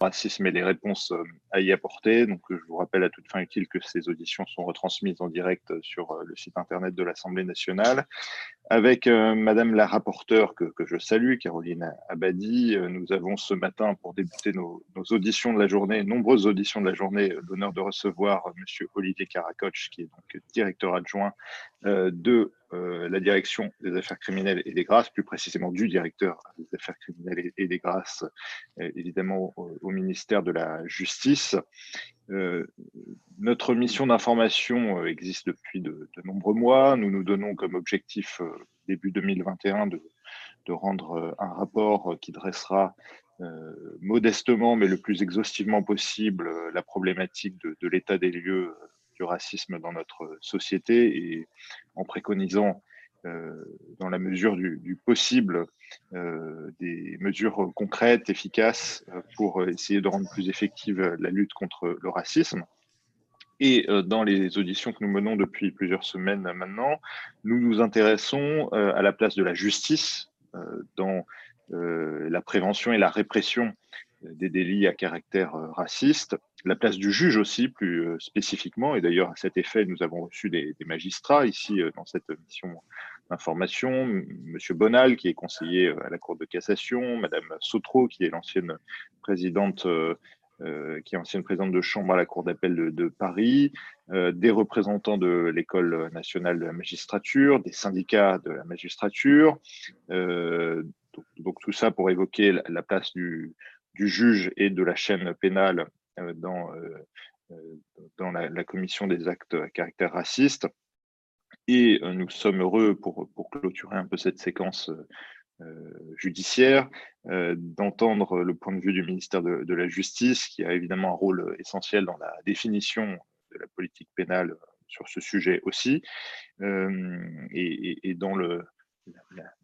racisme et les réponses euh, à y apporter. Donc, je vous rappelle à toute fin utile que ces auditions sont retransmises en direct sur le site internet de l'Assemblée nationale. Avec Madame la rapporteure que, je salue, Caroline Abadi, nous avons ce matin, pour débuter nos, auditions de la journée, nombreuses auditions de la journée, l'honneur de recevoir Monsieur Olivier Caracoche, qui est donc directeur adjoint de euh, la direction des affaires criminelles et des grâces, plus précisément du directeur des affaires criminelles et, des grâces, euh, évidemment au, ministère de la Justice. Euh, notre mission d'information existe depuis de, nombreux mois. Nous nous donnons comme objectif début 2021 de, de, rendre un rapport qui dressera modestement, mais le plus exhaustivement possible, la problématique de, l'état des lieux racisme dans notre société et en préconisant euh, dans la mesure du, possible euh, des mesures concrètes, efficaces euh, pour essayer de rendre plus effective la lutte contre le racisme. Et dans les auditions que nous menons depuis plusieurs semaines maintenant, nous nous intéressons à la place de la justice dans la prévention et la répression des délits à caractère euh, raciste, la place du juge aussi plus euh, spécifiquement, et d'ailleurs à cet effet nous avons reçu des, magistrats ici euh, dans cette mission d'information, Monsieur Bonal qui est conseiller à la Cour de cassation, Madame Sotro qui est l'ancienne présidente qui est présidente de chambre à la Cour d'appel de, Paris, des représentants de l'École nationale de la magistrature, des syndicats de la magistrature. Donc, tout ça pour évoquer la place du, juge et de la chaîne pénale euh, dans, euh, euh, dans la, commission des actes à caractère raciste. Et nous sommes heureux, pour, clôturer un peu cette séquence judiciaire, d'entendre le point de vue du ministère de, la Justice, qui a évidemment un rôle essentiel dans la définition de la politique pénale sur ce sujet aussi, et, dans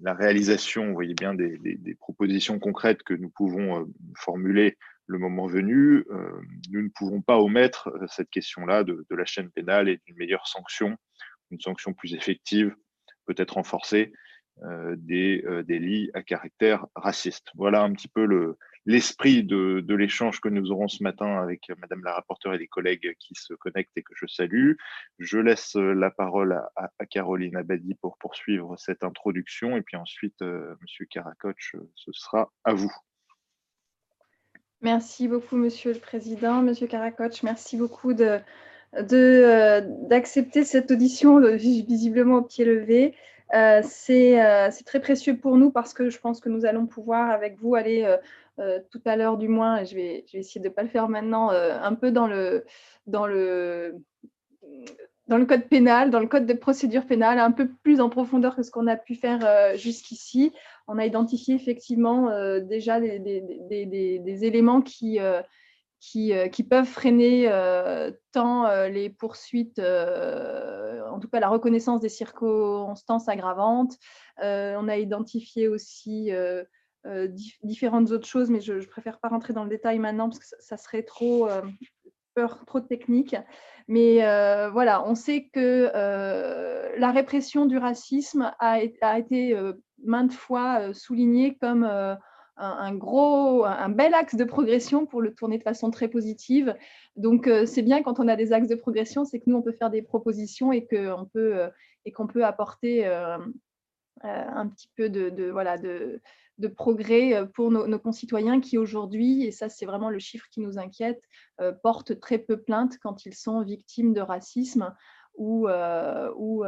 la, réalisation, voyez bien, des, propositions concrètes que nous pouvons euh, formuler le moment venu, euh, nous ne pouvons pas omettre euh, cette question-là de, la chaîne pénale et d'une meilleure sanction, une sanction plus effective, peut-être renforcée, des délits à caractère raciste. Voilà un petit peu le, l'esprit de, l'échange que nous aurons ce matin avec Madame la rapporteure et les collègues qui se connectent et que je salue. Je laisse la parole à, Caroline Abadi pour poursuivre cette introduction et puis ensuite, euh, Monsieur ce sera à vous. Merci beaucoup, Monsieur le Président. Monsieur Caracoche, merci beaucoup de euh, d'accepter cette audition visiblement au pied levé. Euh, c'est très précieux pour nous parce que je pense que nous allons pouvoir avec vous aller euh, tout à l'heure du moins, je vais, je vais essayer de ne pas le faire maintenant, euh, un peu dans le, code pénal, dans le code de procédure pénale, un peu plus en profondeur que ce qu'on a pu faire euh, jusqu'ici. On a identifié effectivement déjà des, éléments qui, qui, qui, peuvent freiner tant les poursuites, en tout cas la reconnaissance des circonstances aggravantes. on a identifié aussi euh, différentes autres choses, mais je ne préfère pas rentrer dans le détail maintenant parce que ça, serait trop, euh, peur, trop technique. Mais euh, voilà, on sait que la répression du racisme a été maintes fois soulignée comme un, gros, un bel axe de progression pour le tourner de façon très positive. Donc, c'est bien quand on a des axes de progression, c'est que nous, on peut faire des propositions et qu'on peut, et qu'on peut apporter un petit peu de, voilà, de, de progrès euh, pour nos, concitoyens qui aujourd'hui, et ça c'est vraiment le chiffre qui nous inquiète, euh, portent très peu plainte quand ils sont victimes de racisme ou, euh, ou,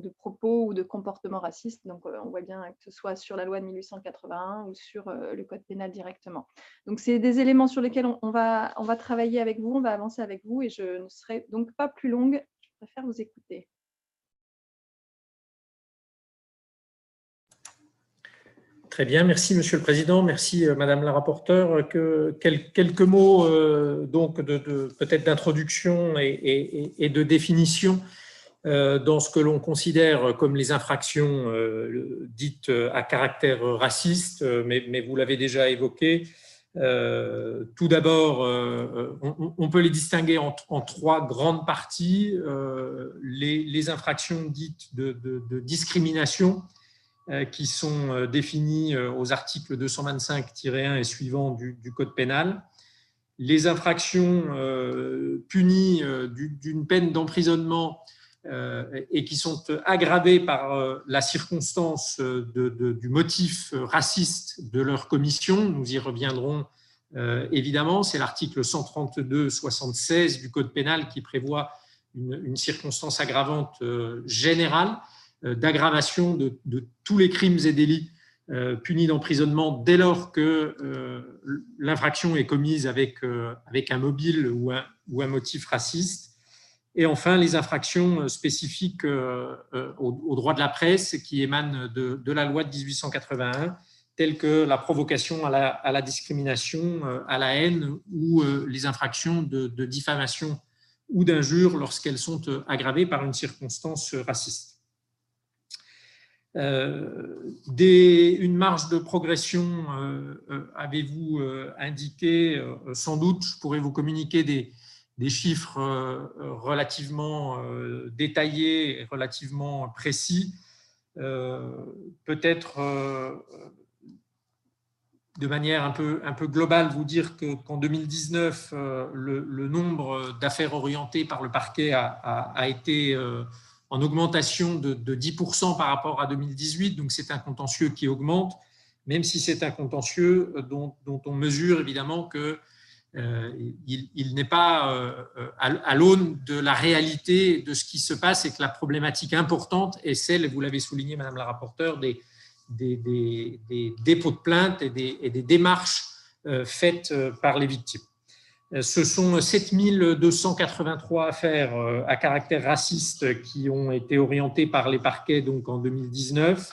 de propos ou de comportements racistes. Donc on voit bien que ce soit sur la loi de 1881 ou sur le code pénal directement. Donc c'est des éléments sur lesquels on, va, on va travailler avec vous, on va avancer avec vous et je ne serai donc pas plus longue, je préfère vous écouter. Très bien, merci Monsieur le Président, merci euh, Madame la rapporteure. Que, quelques mots euh, donc de, peut-être d'introduction et, de définition euh, dans ce que l'on considère comme les infractions dites à caractère raciste, mais, vous l'avez déjà évoqué. tout d'abord, on, peut les distinguer en, trois grandes parties. Les, infractions dites de discrimination, qui sont euh, définis euh, aux articles 225-1 et suivants du, Code pénal. les infractions punies d'une peine d'emprisonnement et qui sont aggravées par la circonstance du motif raciste de leur commission. Nous y reviendrons évidemment. C'est l'article 132-76 du Code pénal qui prévoit une, circonstance aggravante générale d'aggravation de, tous les crimes et délits euh, puni d'emprisonnement dès lors que euh, l'infraction est commise avec, euh, avec un mobile ou un, ou un, motif raciste. Et enfin, les infractions spécifiques au, droit de la presse qui émanent de, de, la loi de 1881, telles que la provocation à la, à la discrimination, à la haine ou les infractions de, de diffamation ou d'injure lorsqu'elles sont aggravées par une circonstance raciste. Euh, des, une marge de progression euh, euh, avez-vous indiqué Sans doute, je pourrais vous communiquer des, chiffres relativement détaillés et relativement précis. Peut-être de manière un peu, un peu globale, vous dire qu'en 2019, le, nombre d'affaires orientées par le parquet a été en augmentation de, 10% par rapport à 2018. Donc, c'est un contentieux qui augmente, même si c'est un contentieux dont, on mesure évidemment qu'il euh, n'est pas euh, à, l'aune de la réalité de ce qui se passe et que la problématique importante est celle, vous l'avez souligné, Madame la rapporteure, des, dépôts de plainte et des, démarches euh, faites par les victimes. Ce sont 7283 affaires euh, à caractère raciste qui ont été orientées par les parquets donc en 2019,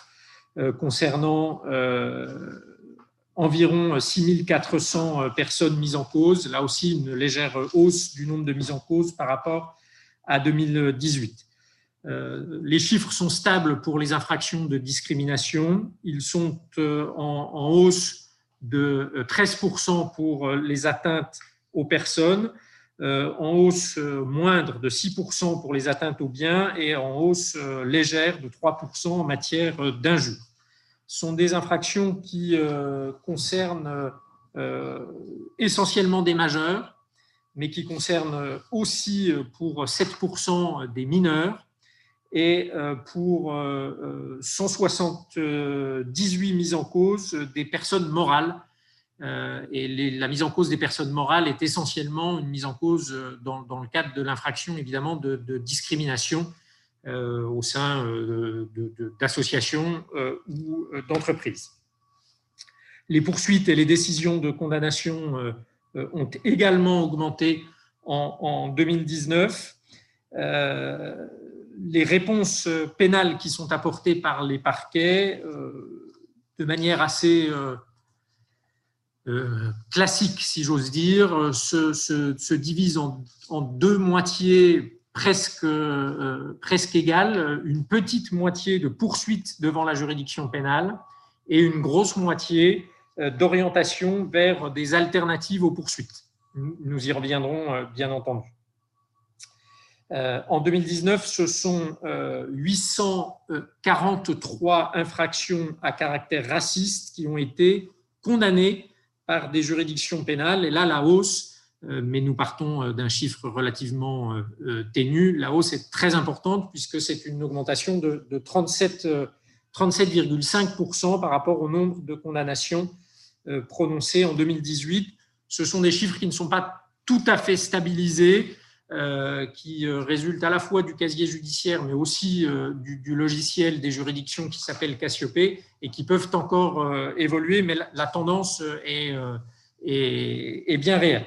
euh, concernant euh, environ 6400 personnes mises en cause. Là aussi, une légère hausse du nombre de mises en cause par rapport à 2018. Les chiffres sont stables pour les infractions de discrimination. Ils sont en hausse de 13% pour les atteintes aux personnes, euh, en hausse euh, moindre de 6% pour les atteintes aux biens et en hausse euh, légère de 3% en matière d'injures. Ce sont des infractions qui concernent essentiellement des majeurs, mais qui concernent aussi pour 7% des mineurs et pour 178 mises en cause des personnes morales euh, et la mise en cause des personnes morales est essentiellement une mise en cause euh, dans, le cadre de l'infraction, évidemment, de, discrimination euh, au sein d'associations ou d'entreprises. Les poursuites et les décisions de condamnation ont également augmenté en, en 2019. les réponses pénales qui sont apportées par les parquets, de manière assez classique, si j'ose dire, euh, se, se, divise en, deux moitiés presque, euh, presque égales, une petite moitié de poursuite devant la juridiction pénale et une grosse moitié d'orientation vers des alternatives aux poursuites. Nous y reviendrons, bien entendu. en 2019, ce sont 843 infractions à caractère raciste qui ont été condamnées des juridictions pénales. Et là, la hausse, euh, mais nous partons euh, d'un chiffre relativement euh, ténu, la hausse est très importante puisque c'est une augmentation de, 37,5% par rapport au nombre de condamnations prononcées en 2018. Ce sont des chiffres qui ne sont pas tout à fait stabilisés. Euh, qui euh, résulte à la fois du casier judiciaire, mais aussi euh, du, logiciel des juridictions qui s'appelle Cassiopée et qui peuvent encore évoluer, mais la, tendance est, bien réelle.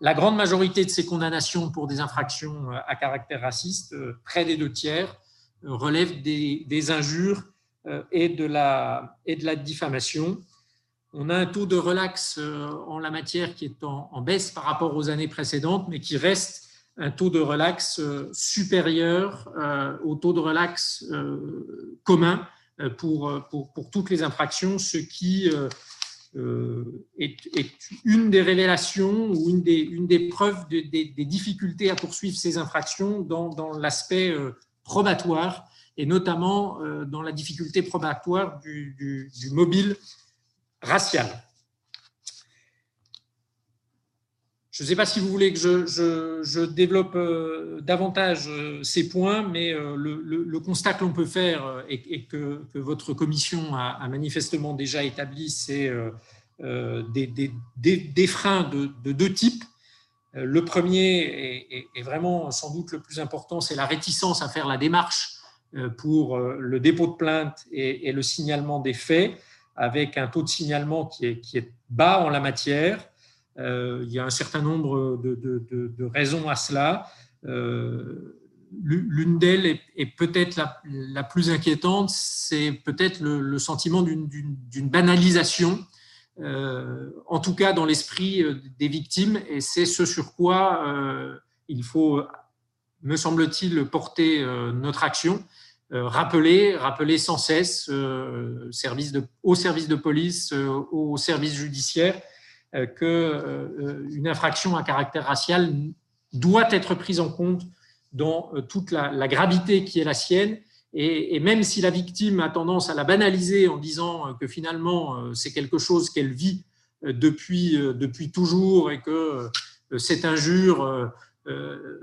La grande majorité de ces condamnations pour des infractions à caractère raciste, près des deux tiers, relèvent des, injures et de la diffamation. On a un taux de relax euh, en la matière qui est en, baisse par rapport aux années précédentes, mais qui reste un taux de relax euh, supérieur euh, au taux de relax commun pour, toutes les infractions, ce qui est, une des révélations ou une des, preuves des difficultés à poursuivre ces infractions dans, l'aspect probatoire et notamment dans la difficulté probatoire du mobile raciale. Je ne sais pas si vous voulez que je, développe davantage ces points, mais le, constat que l'on peut faire et, que, votre commission a, manifestement déjà établi, c'est des, freins de, deux types. Le premier est, vraiment sans doute le plus important, c'est la réticence à faire la démarche pour le dépôt de plainte et, le signalement des faits, avec un taux de signalement qui est bas en la matière euh, il y a un certain nombre de, raisons à cela. Euh, l'une d'elles est, peut-être la, plus inquiétante, c'est peut-être le, sentiment d'une banalisation, euh, en tout cas dans l'esprit des victimes, et c'est ce sur quoi il faut, me semble-t-il, porter notre action. Rappeler, rappeler sans cesse service de, aux services de police, aux services judiciaires, euh, qu'une euh, infraction à caractère racial doit être prise en compte dans euh, toute la, gravité qui est la sienne. Et, même si la victime a tendance à la banaliser en disant que finalement c'est quelque chose qu'elle vit depuis, depuis toujours et que cette injure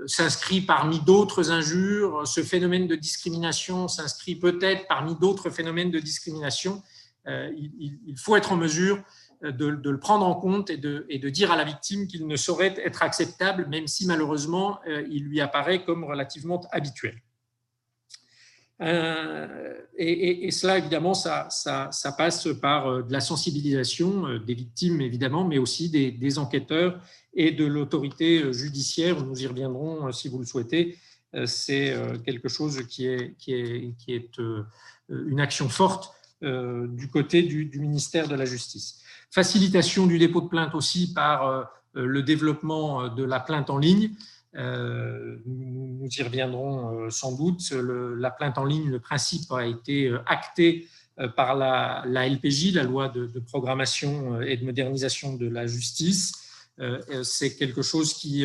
s'inscrit parmi d'autres injures, ce phénomène de discrimination s'inscrit peut-être parmi d'autres phénomènes de discrimination, il, faut être en mesure de, le prendre en compte et de, dire à la victime qu'il ne saurait être acceptable, même si malheureusement euh, il lui apparaît comme relativement habituel. Euh, et, cela, évidemment, ça, passe par euh, de la sensibilisation des victimes, évidemment, mais aussi des, enquêteurs et de l'autorité judiciaire. Nous y reviendrons si vous le souhaitez. C'est quelque chose qui est, une action forte du côté du, ministère de la Justice. Facilitation du dépôt de plainte aussi par euh, le développement euh, de la plainte en ligne. Euh, nous y reviendrons sans doute. la plainte en ligne, le principe a été acté par la, LPJ, la loi de, programmation et de modernisation de la justice. C'est quelque chose qui,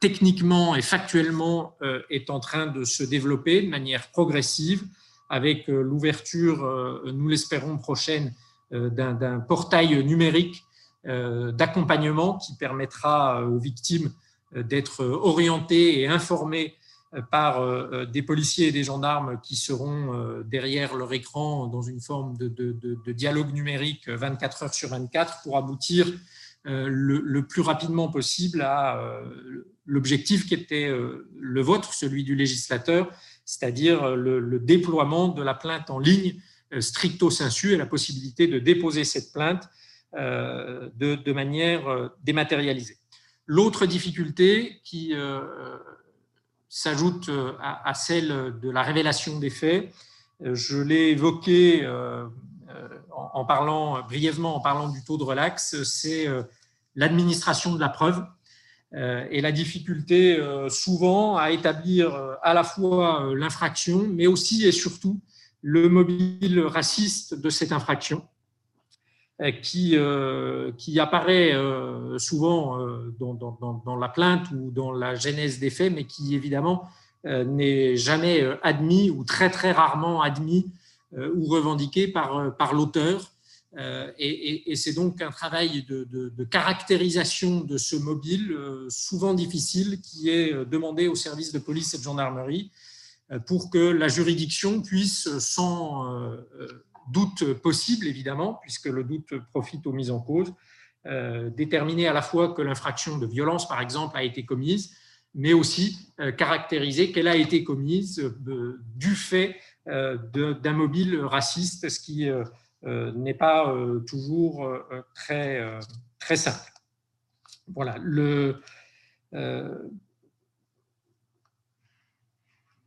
techniquement et factuellement, est en train de se développer de manière progressive avec l'ouverture, nous l'espérons, prochaine euh, d'un portail numérique euh, d'accompagnement qui permettra euh, aux victimes d'être orientées et informées par des policiers et des gendarmes qui seront derrière leur écran dans une forme de, dialogue numérique 24 heures sur 24 pour aboutir le, plus rapidement possible à l'objectif qui était le vôtre, celui du législateur, c'est-à-dire le, déploiement de la plainte en ligne euh, stricto sensu et la possibilité de déposer cette plainte euh, de, manière euh, dématérialisée. L'autre difficulté qui s'ajoute à, celle de la révélation des faits, je l'ai évoqué en, parlant brièvement en parlant du taux de relax, c'est l'administration de la preuve. Et la difficulté souvent à établir à la fois l'infraction, mais aussi et surtout le mobile raciste de cette infraction. euh, qui, euh, qui apparaît euh, souvent dans, la plainte ou dans la genèse des faits, mais qui évidemment n'est jamais admis ou très très rarement admis ou revendiqué par, par l'auteur. Et, c'est donc un travail de, de, caractérisation de ce mobile, souvent difficile, qui est demandé aux services de police et de gendarmerie euh, pour que la juridiction puisse, sans euh, doute possible évidemment, puisque le doute profite aux mises en cause, euh, déterminer à la fois que l'infraction de violence, par exemple, a été commise, mais aussi caractériser qu'elle a été commise du fait d'un mobile raciste, ce qui n'est pas toujours très, très simple. Voilà. Le,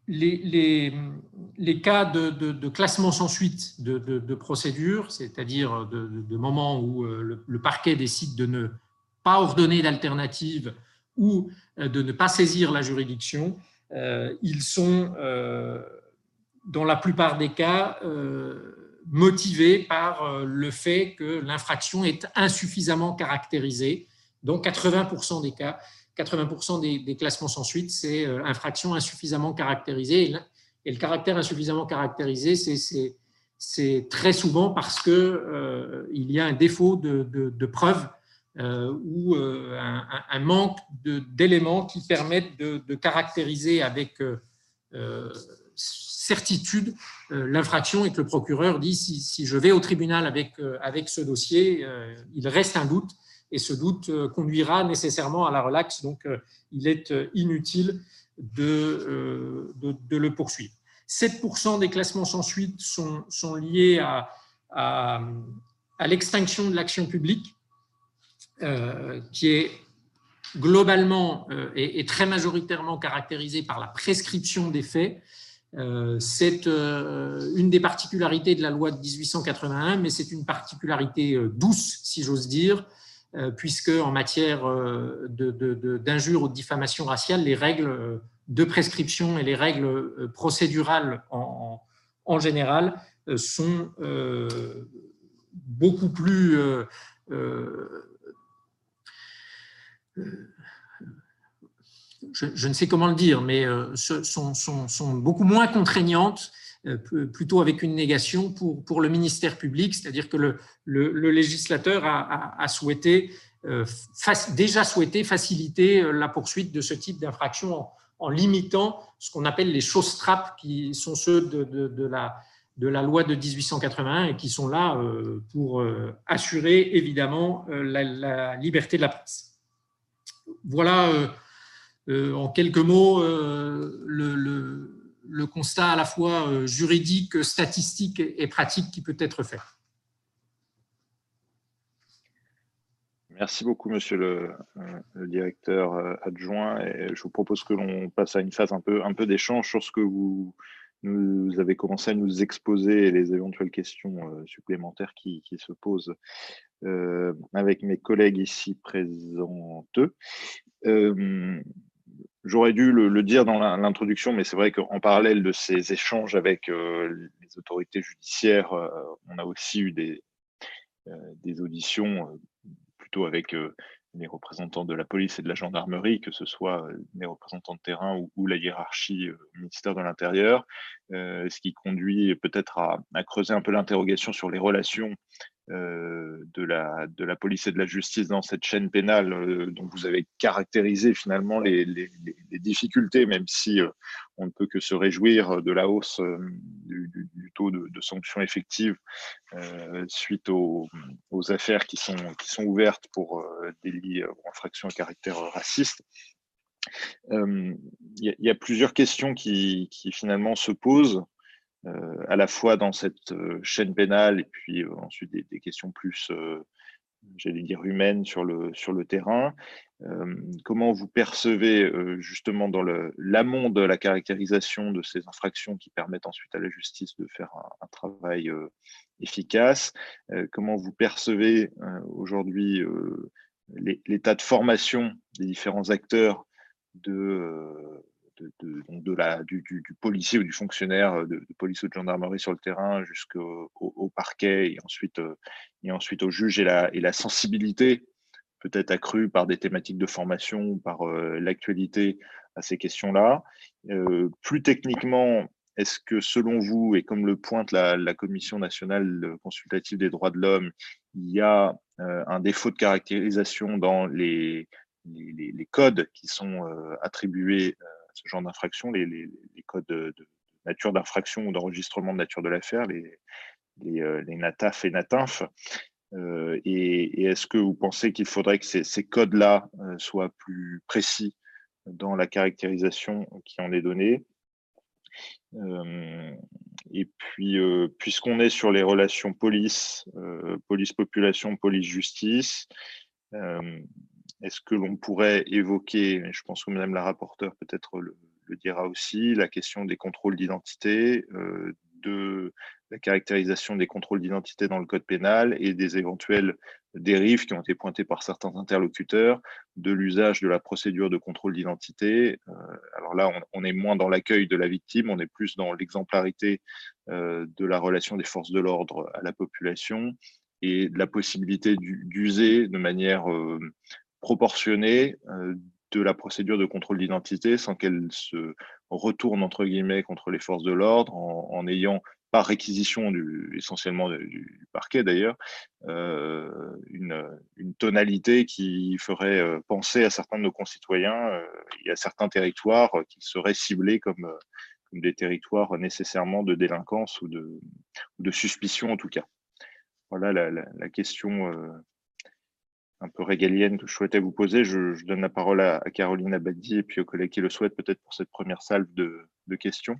les, cas de, classement sans suite de, procédure, c'est-à-dire de, moments où euh, le, parquet décide de ne pas ordonner d'alternative ou euh, de ne pas saisir la juridiction, euh, ils sont, dans la plupart des cas, motivés par le fait que l'infraction est insuffisamment caractérisée. Dans 80% des cas, 80% des, classements sans suite, c'est euh, infraction insuffisamment caractérisée. Et le caractère insuffisamment caractérisé, c'est très souvent parce qu'il euh, y a un défaut de, de, preuve ou un, manque d'éléments qui permettent de, caractériser avec certitude l'infraction et que le procureur dit si, je vais au tribunal avec, avec ce dossier, il reste un doute et ce doute conduira nécessairement à la relaxe. Donc, il est inutile de, de le poursuivre. 7% des classements sans suite sont, sont liés à, à, l'extinction de l'action publique, euh, qui est globalement euh, et, très majoritairement caractérisée par la prescription des faits. Euh, c'est une des particularités de la loi de 1881, mais c'est une particularité douce, si j'ose dire, puisque en matière d'injures ou de diffamation raciale, les règles de prescription et les règles euh, procédurales en, en général euh, sont euh, beaucoup plus je, ne sais comment le dire, mais sont, sont, sont beaucoup moins contraignantes, plutôt avec une négation pour, pour le ministère public, c'est-à-dire que le, législateur a, souhaité, déjà souhaité faciliter la poursuite de ce type d'infraction en limitant ce qu'on appelle les choses trappes, qui sont ceux de, la, de, la, loi de 1881 et qui sont là euh, pour euh, assurer évidemment euh, la, liberté de la presse. Voilà en quelques mots le, le, constat à la fois juridique, statistique et pratique qui peut être fait. Merci beaucoup, monsieur le, euh, directeur euh, adjoint. Je vous propose que l'on passe à une phase un peu, un peu d'échange sur ce que vous, nous avez commencé à nous exposer et les éventuelles questions euh, supplémentaires qui, se posent avec mes collègues ici présentes. J'aurais dû le, dire dans l'introduction, mais c'est vrai qu'en parallèle de ces échanges avec les autorités judiciaires, on a aussi eu des, des auditions plutôt avec euh, les représentants de la police et de la gendarmerie, que ce soit euh, les représentants de terrain ou, la hiérarchie euh, au ministère de l'Intérieur, ce qui conduit peut-être à, creuser un peu l'interrogation sur les relations euh, de, la, de la police et de la justice dans cette chaîne pénale euh, dont vous avez caractérisé finalement les, les, les difficultés, même si euh, on ne peut que se réjouir de la hausse du, du, taux de, sanctions effectives suite aux, aux, affaires qui sont, qui sont ouvertes pour délits ou infractions à caractère raciste. Il y, y, a plusieurs questions qui, qui finalement se posent euh, à la fois dans cette euh, chaîne pénale et puis euh, ensuite des, questions plus, j'allais dire, humaines sur le, sur le terrain. comment vous percevez justement dans l'amont de la caractérisation de ces infractions qui permettent ensuite à la justice de faire un, travail efficace? Comment vous percevez aujourd'hui l'état de formation des différents acteurs de, de, la, du, policier ou du fonctionnaire euh, de, police ou de gendarmerie sur le terrain jusqu'au au, parquet et ensuite, euh, et ensuite au juge et la, et la sensibilité peut-être accrue par des thématiques de formation ou par euh, l'actualité à ces questions-là. plus techniquement, est-ce que selon vous, et comme le pointe la, Commission nationale consultative des droits de l'homme, il y a un défaut de caractérisation dans les, les, codes qui sont attribués ce genre d'infraction, les, codes de, nature d'infraction ou d'enregistrement de nature de l'affaire, les, les, euh, NATAF et NATINF. Euh, et, est-ce que vous pensez qu'il faudrait que ces, codes-là euh, soient plus précis dans la caractérisation qui en est donnée? Et puis, puisqu'on est sur les relations police, police-population, police-justice, est-ce que l'on pourrait évoquer, je pense que Madame la rapporteure peut-être le, dira aussi, la question des contrôles d'identité, euh, de la caractérisation des contrôles d'identité dans le code pénal et des éventuelles dérives qui ont été pointées par certains interlocuteurs de l'usage de la procédure de contrôle d'identité. Euh, alors là, on, est moins dans l'accueil de la victime, on est plus dans l'exemplarité euh, de la relation des forces de l'ordre à la population et de la possibilité d'user de manière proportionnée euh, de la procédure de contrôle d'identité sans qu'elle se retourne entre guillemets contre les forces de l'ordre en, ayant par réquisition du, essentiellement du, parquet d'ailleurs, une, une, tonalité qui ferait penser à certains de nos concitoyens, il y a certains territoires qui seraient ciblés comme, comme des territoires nécessairement de délinquance ou de, de suspicion en tout cas. Voilà la, la, question un peu régalienne que je souhaitais vous poser. Je, donne la parole à, Caroline Abadi et puis aux collègues qui le souhaitent peut-être pour cette première salve de, questions.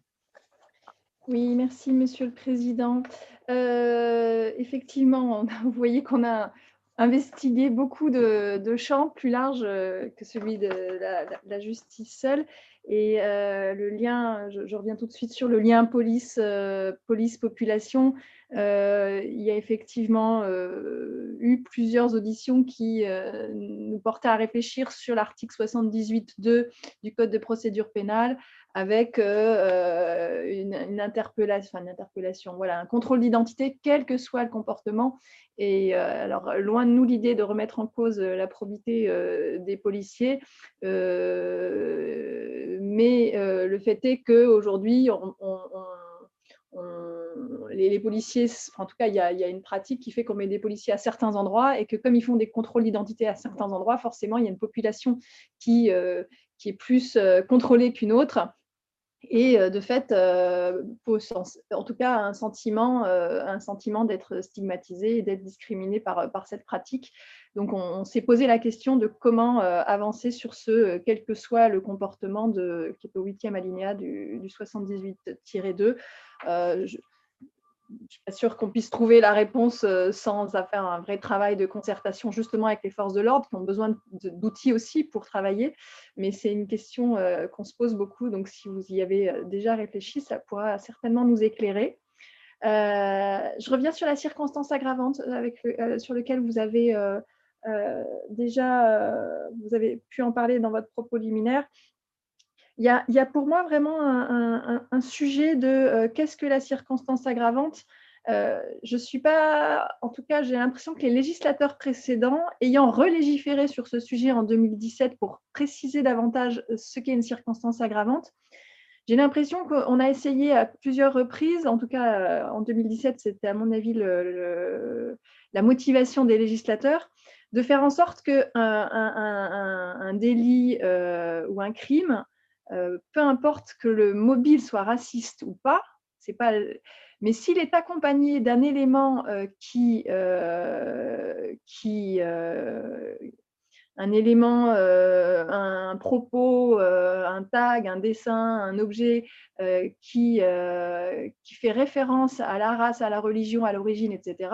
Oui, merci Monsieur le Président. Euh, effectivement, vous voyez qu'on a investigué beaucoup de, champs plus larges euh, que celui de la, justice seule. Et euh, le lien, je, reviens tout de suite sur le lien police-population. Il y a effectivement euh, eu plusieurs auditions qui euh, nous portaient à réfléchir sur l'article 78.2 du Code de procédure pénale avec une, interpellation, une interpellation, voilà, un contrôle d'identité, quel que soit le comportement. Et alors, loin de nous l'idée de remettre en cause la probité des policiers, mais le fait est qu'aujourd'hui, on, on les, policiers, en tout cas, il y, a, une pratique qui fait qu'on met des policiers à certains endroits et que comme ils font des contrôles d'identité à certains endroits, forcément, il y a une population qui, euh, qui est plus euh, contrôlée qu'une autre. Et euh, de fait, en tout cas, un sentiment, un sentiment d'être stigmatisé et d'être discriminé par, par cette pratique. Donc, on, s'est posé la question de comment avancer sur ce, quel que soit le comportement de, qui est au huitième alinéa du, du 78-2 je ne suis pas sûre qu'on puisse trouver la réponse euh, sans faire un vrai travail de concertation justement avec les forces de l'ordre qui ont besoin d'outils aussi pour travailler. Mais c'est une question euh, qu'on se pose beaucoup. Donc, si vous y avez euh, déjà réfléchi, ça pourra certainement nous éclairer. je reviens sur la circonstance aggravante sur laquelle vous avez déjà vous avez pu en parler dans votre propos liminaire il y, a, pour moi vraiment un, sujet de euh, qu'est-ce que la circonstance aggravante. Euh, je suis pas, en tout cas, j'ai l'impression que les législateurs précédents, ayant relégiféré sur ce sujet en 2017 pour préciser davantage ce qu'est une circonstance aggravante, j'ai l'impression qu'on a essayé à plusieurs reprises, en tout cas euh, en 2017, c'était à mon avis la motivation des législateurs, de faire en sorte qu'un un, délit ou un crime euh, peu importe que le mobile soit raciste ou pas, c'est pas. Mais s'il est accompagné d'un élément euh, qui, euh, qui un élément, un propos, un tag, un dessin, un objet qui, qui fait référence à la race, à la religion, à l'origine, etc.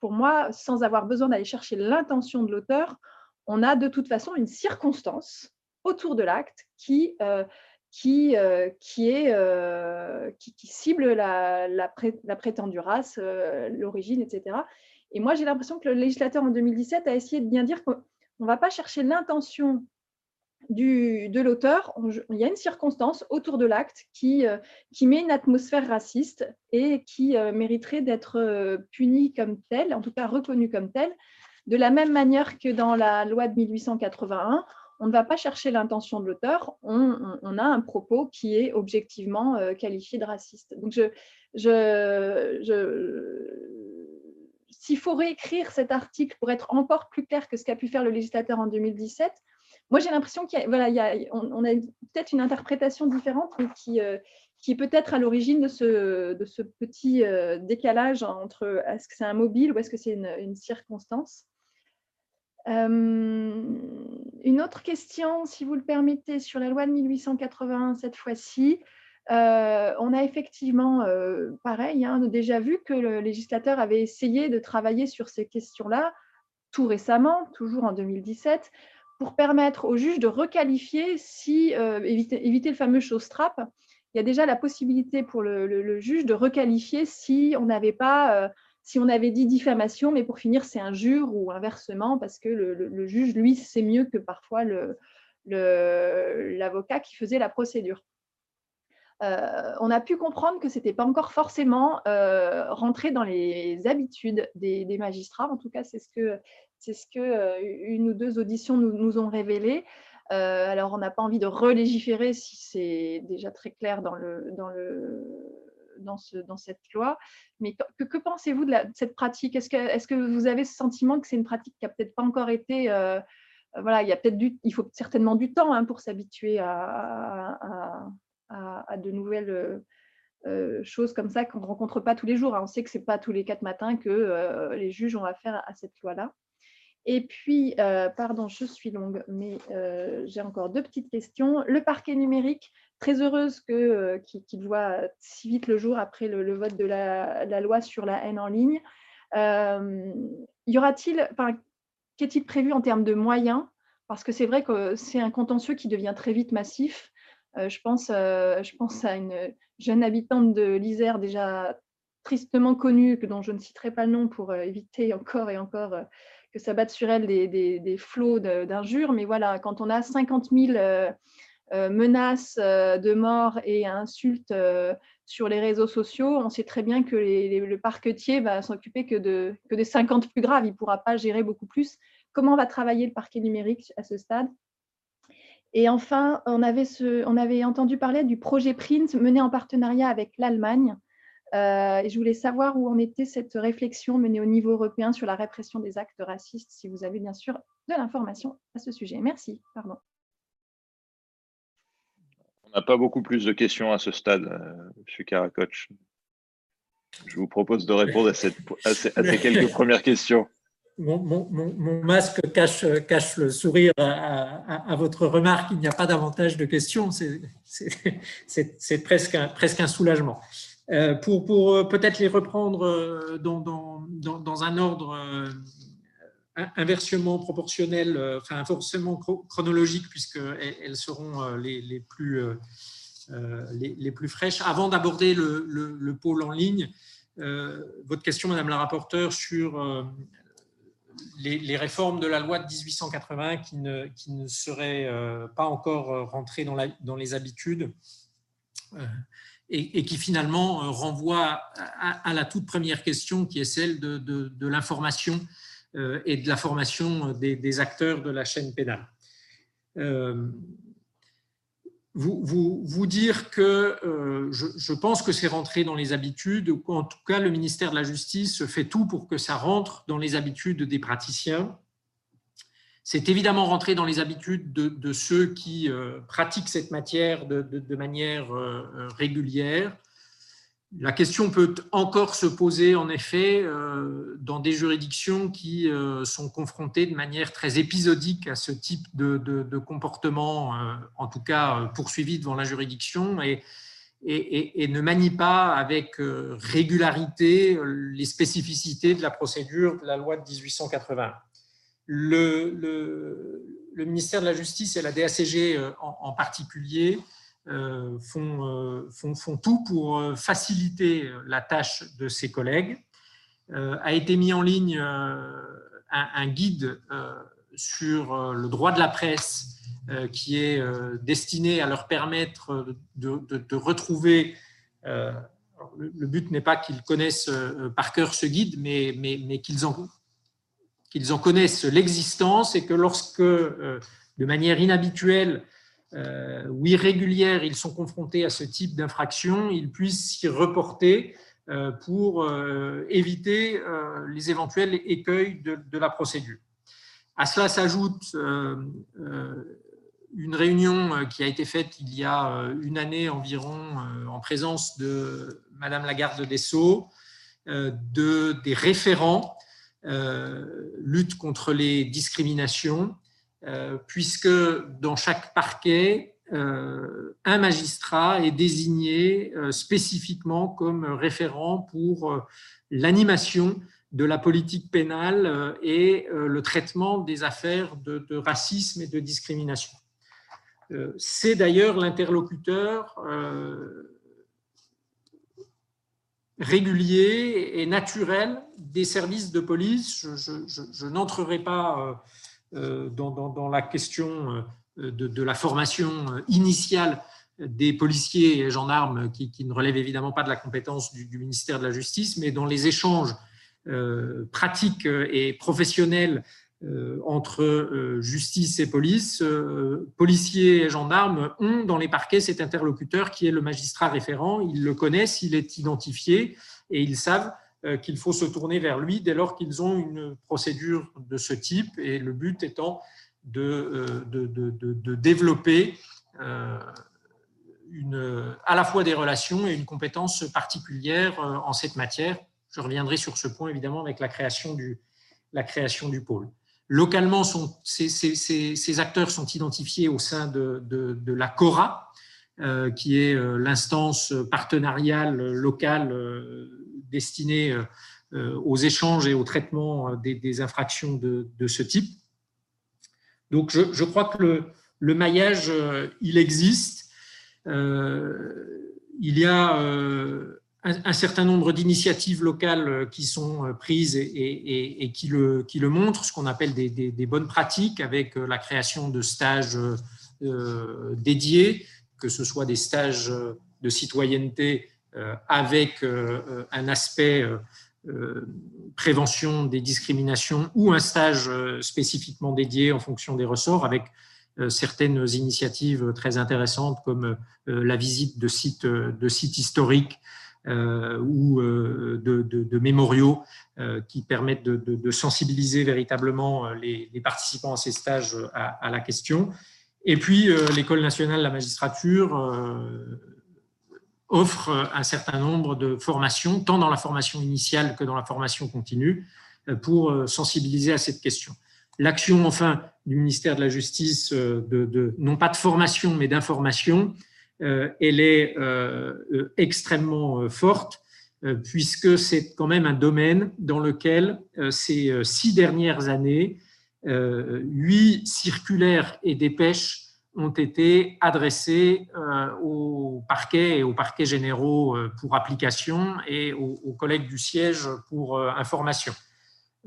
pour moi, sans avoir besoin d'aller chercher l'intention de l'auteur, on a de toute façon une circonstance autour de l'acte qui, euh, qui, euh, qui, euh, qui, cible la, la, prétendue race, l'origine, etc. Et moi, j'ai l'impression que le législateur en 2017 a essayé de bien dire qu'on ne va pas chercher l'intention de l'auteur, il y a une circonstance autour de l'acte qui, qui met une atmosphère raciste et qui mériterait d'être punie comme telle, en tout cas reconnue comme telle, de la même manière que dans la loi de 1881, on ne va pas chercher l'intention de l'auteur, on, a un propos qui est objectivement euh, qualifié de raciste. Donc, s'il faut réécrire cet article pour être encore plus clair que ce qu'a pu faire le législateur en 2017, moi j'ai l'impression qu'on a, peut-être une interprétation différente, qui, euh, qui est peut-être à l'origine de ce, de ce petit euh, décalage entre est-ce que c'est un mobile ou est-ce que c'est une circonstance. Euh, une autre question, si vous le permettez, sur la loi de 1881 cette fois-ci. Euh, on a effectivement, euh, pareil, hein, déjà vu que le législateur avait essayé de travailler sur ces questions-là tout récemment, toujours en 2017, pour permettre aux juges de requalifier si, éviter, éviter, le fameux show strap. Il y a déjà la possibilité pour le, le juge de requalifier si on n'avait pas si on avait dit diffamation, mais pour finir, c'est injure ou inversement, parce que le, juge, lui, sait mieux que parfois l'avocat qui faisait la procédure. Euh, on a pu comprendre que ce n'était pas encore forcément euh, rentré dans les habitudes des, magistrats. En tout cas, c'est ce que, ce euh, une ou deux auditions nous, ont révélé. alors, on n'a pas envie de relégiférer si c'est déjà très clair dans le dans, ce, dans cette loi. Mais que, pensez-vous de, cette pratique? Est-ce que, vous avez ce sentiment que c'est une pratique qui n'a peut-être pas encore été voilà, il y a peut-être il faut certainement du temps hein, pour s'habituer à, de nouvelles choses comme ça qu'on ne rencontre pas tous les jours. Hein. On sait que ce n'est pas tous les quatre matins que les juges ont affaire à cette loi-là. Et puis, euh, pardon, je suis longue, mais euh, j'ai encore deux petites questions. Le parquet numérique, très heureuse euh, qu'il voit si vite le jour après le, vote de la, loi sur la haine en ligne. y aura-t-il, qu'est-il prévu en termes de moyens? Parce que c'est vrai que c'est un contentieux qui devient très vite massif. je, pense, je pense à une jeune habitante de l'Isère déjà tristement connue, dont je ne citerai pas le nom pour éviter encore et encore que ça batte sur elle des, flots d'injures. Mais voilà, quand on a 50 000 euh, euh, menaces euh, de mort et insultes sur les réseaux sociaux, on sait très bien que le parquetier va s'occuper que, que des 50 plus graves. Il ne pourra pas gérer beaucoup plus. Comment va travailler le parquet numérique à ce stade? Et enfin, on avait, ce, on avait entendu parler du projet Print mené en partenariat avec l'Allemagne. Euh, et je voulais savoir où en était cette réflexion menée au niveau européen sur la répression des actes racistes, si vous avez bien sûr de l'information à ce sujet. Merci. Pardon. On n'a pas beaucoup plus de questions à ce stade, euh, M. Karakoch. Je vous propose de répondre à, ces, quelques premières questions. Mon, masque cache, cache, le sourire à, votre remarque. Il n'y a pas davantage de questions. C'est presque, presque un soulagement. Euh, pour, euh, peut-être les reprendre euh, dans, un ordre inversement proportionnel, enfin inversement chronologique, puisqu'elles elles seront les, plus, fraîches. Avant d'aborder le, le, pôle en ligne, votre question, Madame la rapporteure, sur les, réformes de la loi de 1880 qui ne, qui seraient pas encore rentrées dans les habitudes et, qui finalement euh, renvoie à, la toute première question qui est celle de, l'information euh, et de la formation des, acteurs de la chaîne pénale. Euh, vous, dire que je, pense que c'est rentré dans les habitudes, en tout cas le ministère de la Justice fait tout pour que ça rentre dans les habitudes des praticiens. C'est évidemment rentré dans les habitudes de, ceux qui euh, pratiquent cette matière de, manière euh, euh, régulière. La question peut encore se poser, en effet, dans des juridictions qui sont confrontées de manière très épisodique à ce type de, comportement, en tout cas poursuivi devant la juridiction, et, ne manient pas avec régularité les spécificités de la procédure de la loi de 1880 le, ministère de la Justice et la DACG euh, en, particulier euh, font, euh, font, tout pour faciliter la tâche de ses collègues. a été mis en ligne un, guide sur le droit de la presse qui est destiné à leur permettre de, retrouver le but n'est pas qu'ils connaissent par cœur ce guide, mais, mais, mais qu'ils en qu'ils en connaissent l'existence et que lorsque, euh, de manière inhabituelle euh, ou irrégulière, ils sont confrontés à ce type d'infraction, ils puissent s'y reporter euh, pour éviter les éventuels écueils de, la procédure. À cela s'ajoute une réunion qui a été faite il y a une année environ en présence de Madame la garde des Sceaux, de, des référents lutte contre les discriminations, euh, puisque dans chaque parquet, euh, un magistrat est désigné spécifiquement comme référent pour l'animation de la politique pénale et le traitement des affaires de racisme et de discrimination. C'est d'ailleurs l'interlocuteur régulier et naturel des services de police. Je, n'entrerai pas euh, euh, dans, la question euh, de, la formation initiale des policiers et gendarmes qui, ne relèvent évidemment pas de la compétence du, ministère de la Justice, mais dans les échanges pratiques et professionnels entre justice et police, policiers et gendarmes ont dans les parquets cet interlocuteur qui est le magistrat référent. Ils le connaissent, il est identifié et ils savent qu'il faut se tourner vers lui dès lors qu'ils ont une procédure de ce type et le but étant de, développer à la fois des relations et une compétence particulière euh, en cette matière. Je reviendrai sur ce point évidemment avec la création du, la création du pôle. Localement, ces, acteurs sont identifiés au sein de, la CORA, euh, qui est euh, l'instance partenariale locale destinée aux échanges et au traitement des, infractions de, ce type. Donc, je, crois que le, maillage, il existe. Euh, il y a euh, un, certain nombre d'initiatives locales qui sont prises et, qui, le, montrent, ce qu'on appelle des, bonnes pratiques avec la création de stages euh, dédiés, que ce soit des stages de citoyenneté avec un aspect prévention des discriminations ou un stage spécifiquement dédié en fonction des ressorts avec euh, certaines initiatives très intéressantes comme euh, la visite de sites, historiques euh, ou de, de, mémoriaux qui permettent de, sensibiliser véritablement les, participants à ces stages à, la question. Et puis, l'École nationale de la magistrature offre un certain nombre de formations, tant dans la formation initiale que dans la formation continue, pour sensibiliser à cette question. L'action, enfin, du ministère de la Justice, euh, de, non pas de formation, mais d'information, euh, elle est euh, extrêmement forte, puisque c'est quand même un domaine dans lequel ces six dernières années, huit circulaires et dépêches ont été adressés aux parquets et aux parquets généraux pour application et aux collègues du siège pour information.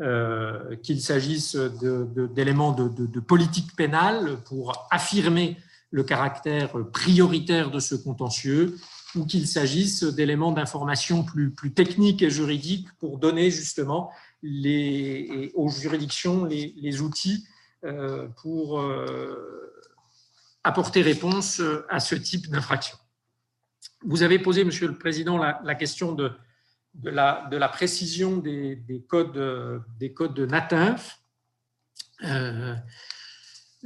Euh, qu'il s'agisse d'éléments de, politique pénale pour affirmer le caractère prioritaire de ce contentieux, ou qu'il s'agisse d'éléments d'information plus, techniques et juridiques pour donner justement les, aux juridictions les, outils euh, pour euh, apporter réponse à ce type d'infraction. Vous avez posé, Monsieur le Président, la, question de, de la, de la précision des, des, codes, des codes de NATINF.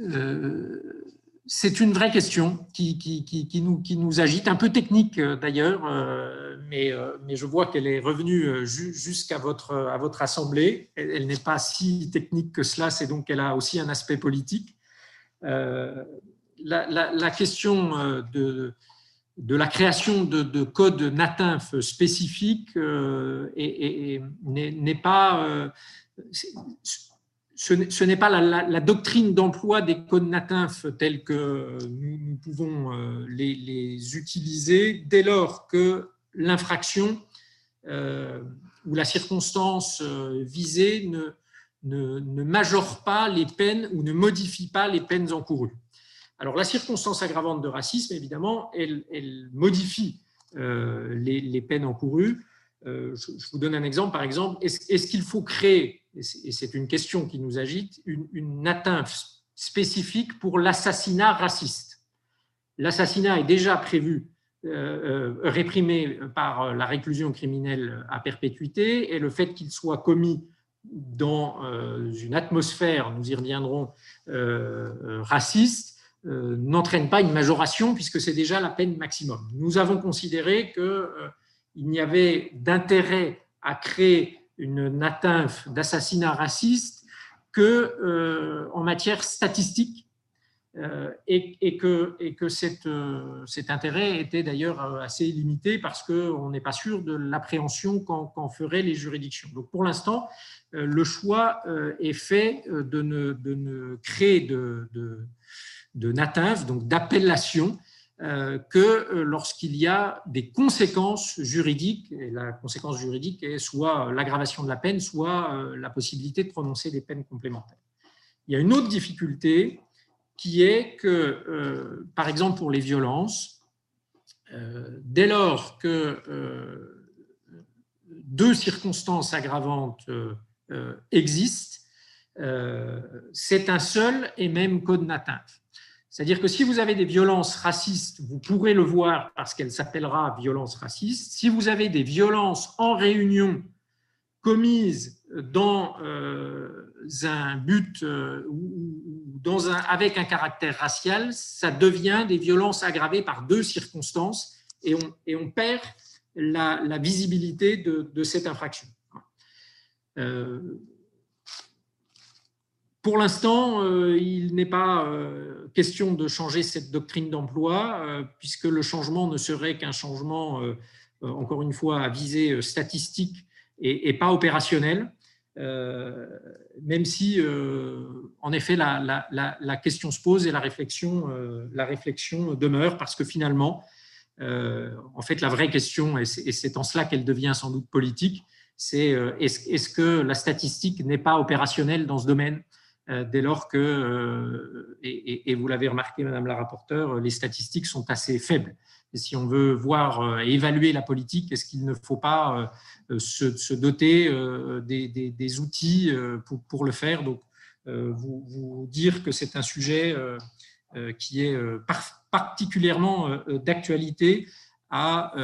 Euh, c'est une vraie question qui, qui, qui, nous, qui, nous, agite, un peu technique euh, d'ailleurs, mais, mais, je vois qu'elle est revenue jusqu'à votre, à votre assemblée. Elle, n'est pas si technique que cela, c'est donc qu'elle a aussi un aspect politique. La, la, la, question de, de la création de, codes NATINF spécifiques euh, n'est pas, euh, ce n'est pas la, doctrine d'emploi des codes NATINF tels que nous, pouvons euh, les, utiliser dès lors que l'infraction ou la circonstance visée ne, ne, ne majore pas les peines ou ne modifie pas les peines encourues. Alors la circonstance aggravante de racisme, évidemment, elle, modifie euh, les, peines encourues. Euh, je, vous donne un exemple, par exemple, est-ce qu'il faut créer, et c'est une question qui nous agite, une, atteinte spécifique pour l'assassinat raciste L'assassinat est déjà prévu, euh, réprimé par la réclusion criminelle à perpétuité, et le fait qu'il soit commis dans une atmosphère, nous y reviendrons, raciste, euh, n'entraîne pas une majoration puisque c'est déjà la peine maximum. Nous avons considéré qu'il euh, n'y avait d'intérêt à créer une NATINF d'assassinat raciste que euh, en matière statistique et, que, et que cet intérêt était d'ailleurs assez limité parce qu'on n'est pas sûr de l'appréhension qu'en feraient les juridictions. Donc pour l'instant, le choix est fait de ne, de ne créer de, de de native, donc d'appellation, euh, que euh, lorsqu'il y a des conséquences juridiques, et la conséquence juridique est soit l'aggravation de la peine, soit euh, la possibilité de prononcer des peines complémentaires. Il y a une autre difficulté qui est que, par exemple pour les violences, dès lors que deux circonstances aggravantes existent, c'est un seul et même code d'atteinte. C'est-à-dire que si vous avez des violences racistes, vous pourrez le voir parce qu'elle s'appellera violence raciste. Si vous avez des violences en réunion commises dans euh, un but euh, ou avec un caractère racial, ça devient des violences aggravées par deux circonstances et on, et on perd la, visibilité de, cette infraction. Euh, pour l'instant, euh, il n'est pas euh, question de changer cette doctrine d'emploi, euh, puisque le changement ne serait qu'un changement, encore une fois, à visée statistique et, pas opérationnel, même si, en effet, la, question se pose et la réflexion, la réflexion demeure, parce que finalement, en fait, la vraie question, et c'est en cela qu'elle devient sans doute politique, c'est est-ce que la statistique n'est pas opérationnelle dans ce domaine? Dès lors que, euh, et, vous l'avez remarqué, Madame la rapporteure, les statistiques sont assez faibles. Et si on veut voir et euh, évaluer la politique, est-ce qu'il ne faut pas se, doter des, outils pour, le faire? Donc, vous, dire que c'est un sujet qui est particulièrement d'actualité à,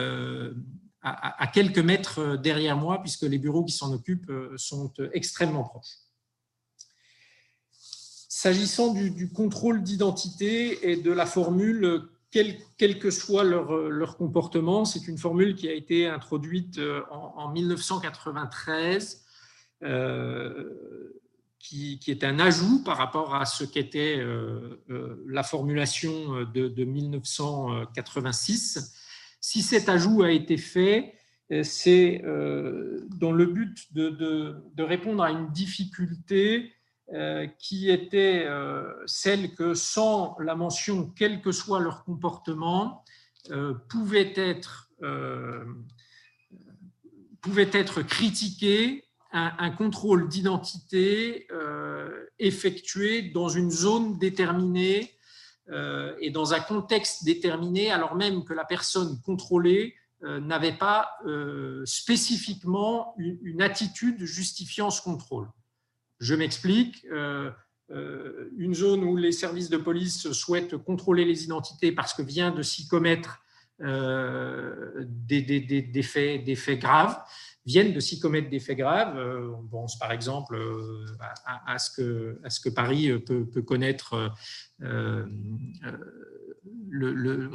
quelques mètres derrière moi, puisque les bureaux qui s'en occupent sont extrêmement proches. S'agissant du, contrôle d'identité et de la formule, quel, que soit leur, comportement, c'est une formule qui a été introduite euh, en, 1993, euh, qui, est un ajout par rapport à ce qu'était euh, la formulation de, 1986. Si cet ajout a été fait, c'est dans le but de, répondre à une difficulté qui était euh, celle que sans la mention, quel que soit leur comportement, euh, pouvait être, pouvait être critiqué un, contrôle d'identité effectué dans une zone déterminée et dans un contexte déterminé, alors même que la personne contrôlée n'avait pas spécifiquement une attitude justifiant ce contrôle. Je m'explique. Euh, euh, une zone où les services de police souhaitent contrôler les identités parce que vient de s'y commettre euh, des, faits, graves, viennent de s'y commettre des faits graves. on pense par exemple à ce que Paris peut, connaître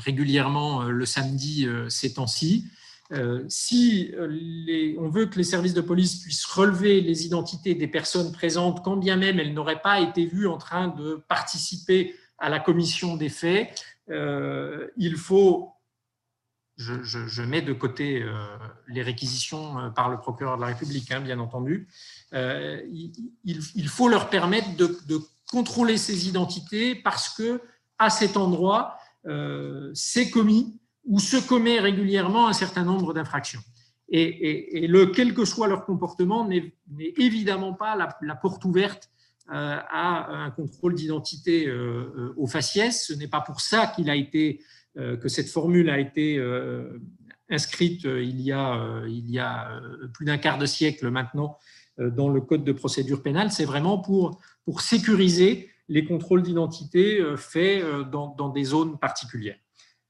régulièrement le samedi ces temps-ci. Euh, si euh, on veut que les services de police puissent relever les identités des personnes présentes, quand bien même elles n'auraient pas été vues en train de participer à la commission des faits, euh, il faut, je, mets de côté les réquisitions par le procureur de la République, hein, bien entendu, il, faut leur permettre de, de, contrôler ces identités parce que à cet endroit, c'est commis où se commet régulièrement un certain nombre d'infractions. Et, le, quel que soit leur comportement, n'est évidemment pas la, porte ouverte euh, à un contrôle d'identité euh, euh, au faciès. Ce n'est pas pour ça qu'il a été, que cette formule a été inscrite il y a, il y a plus d'un quart de siècle maintenant dans le Code de procédure pénale. C'est vraiment pour, pour sécuriser les contrôles d'identité faits dans, dans des zones particulières.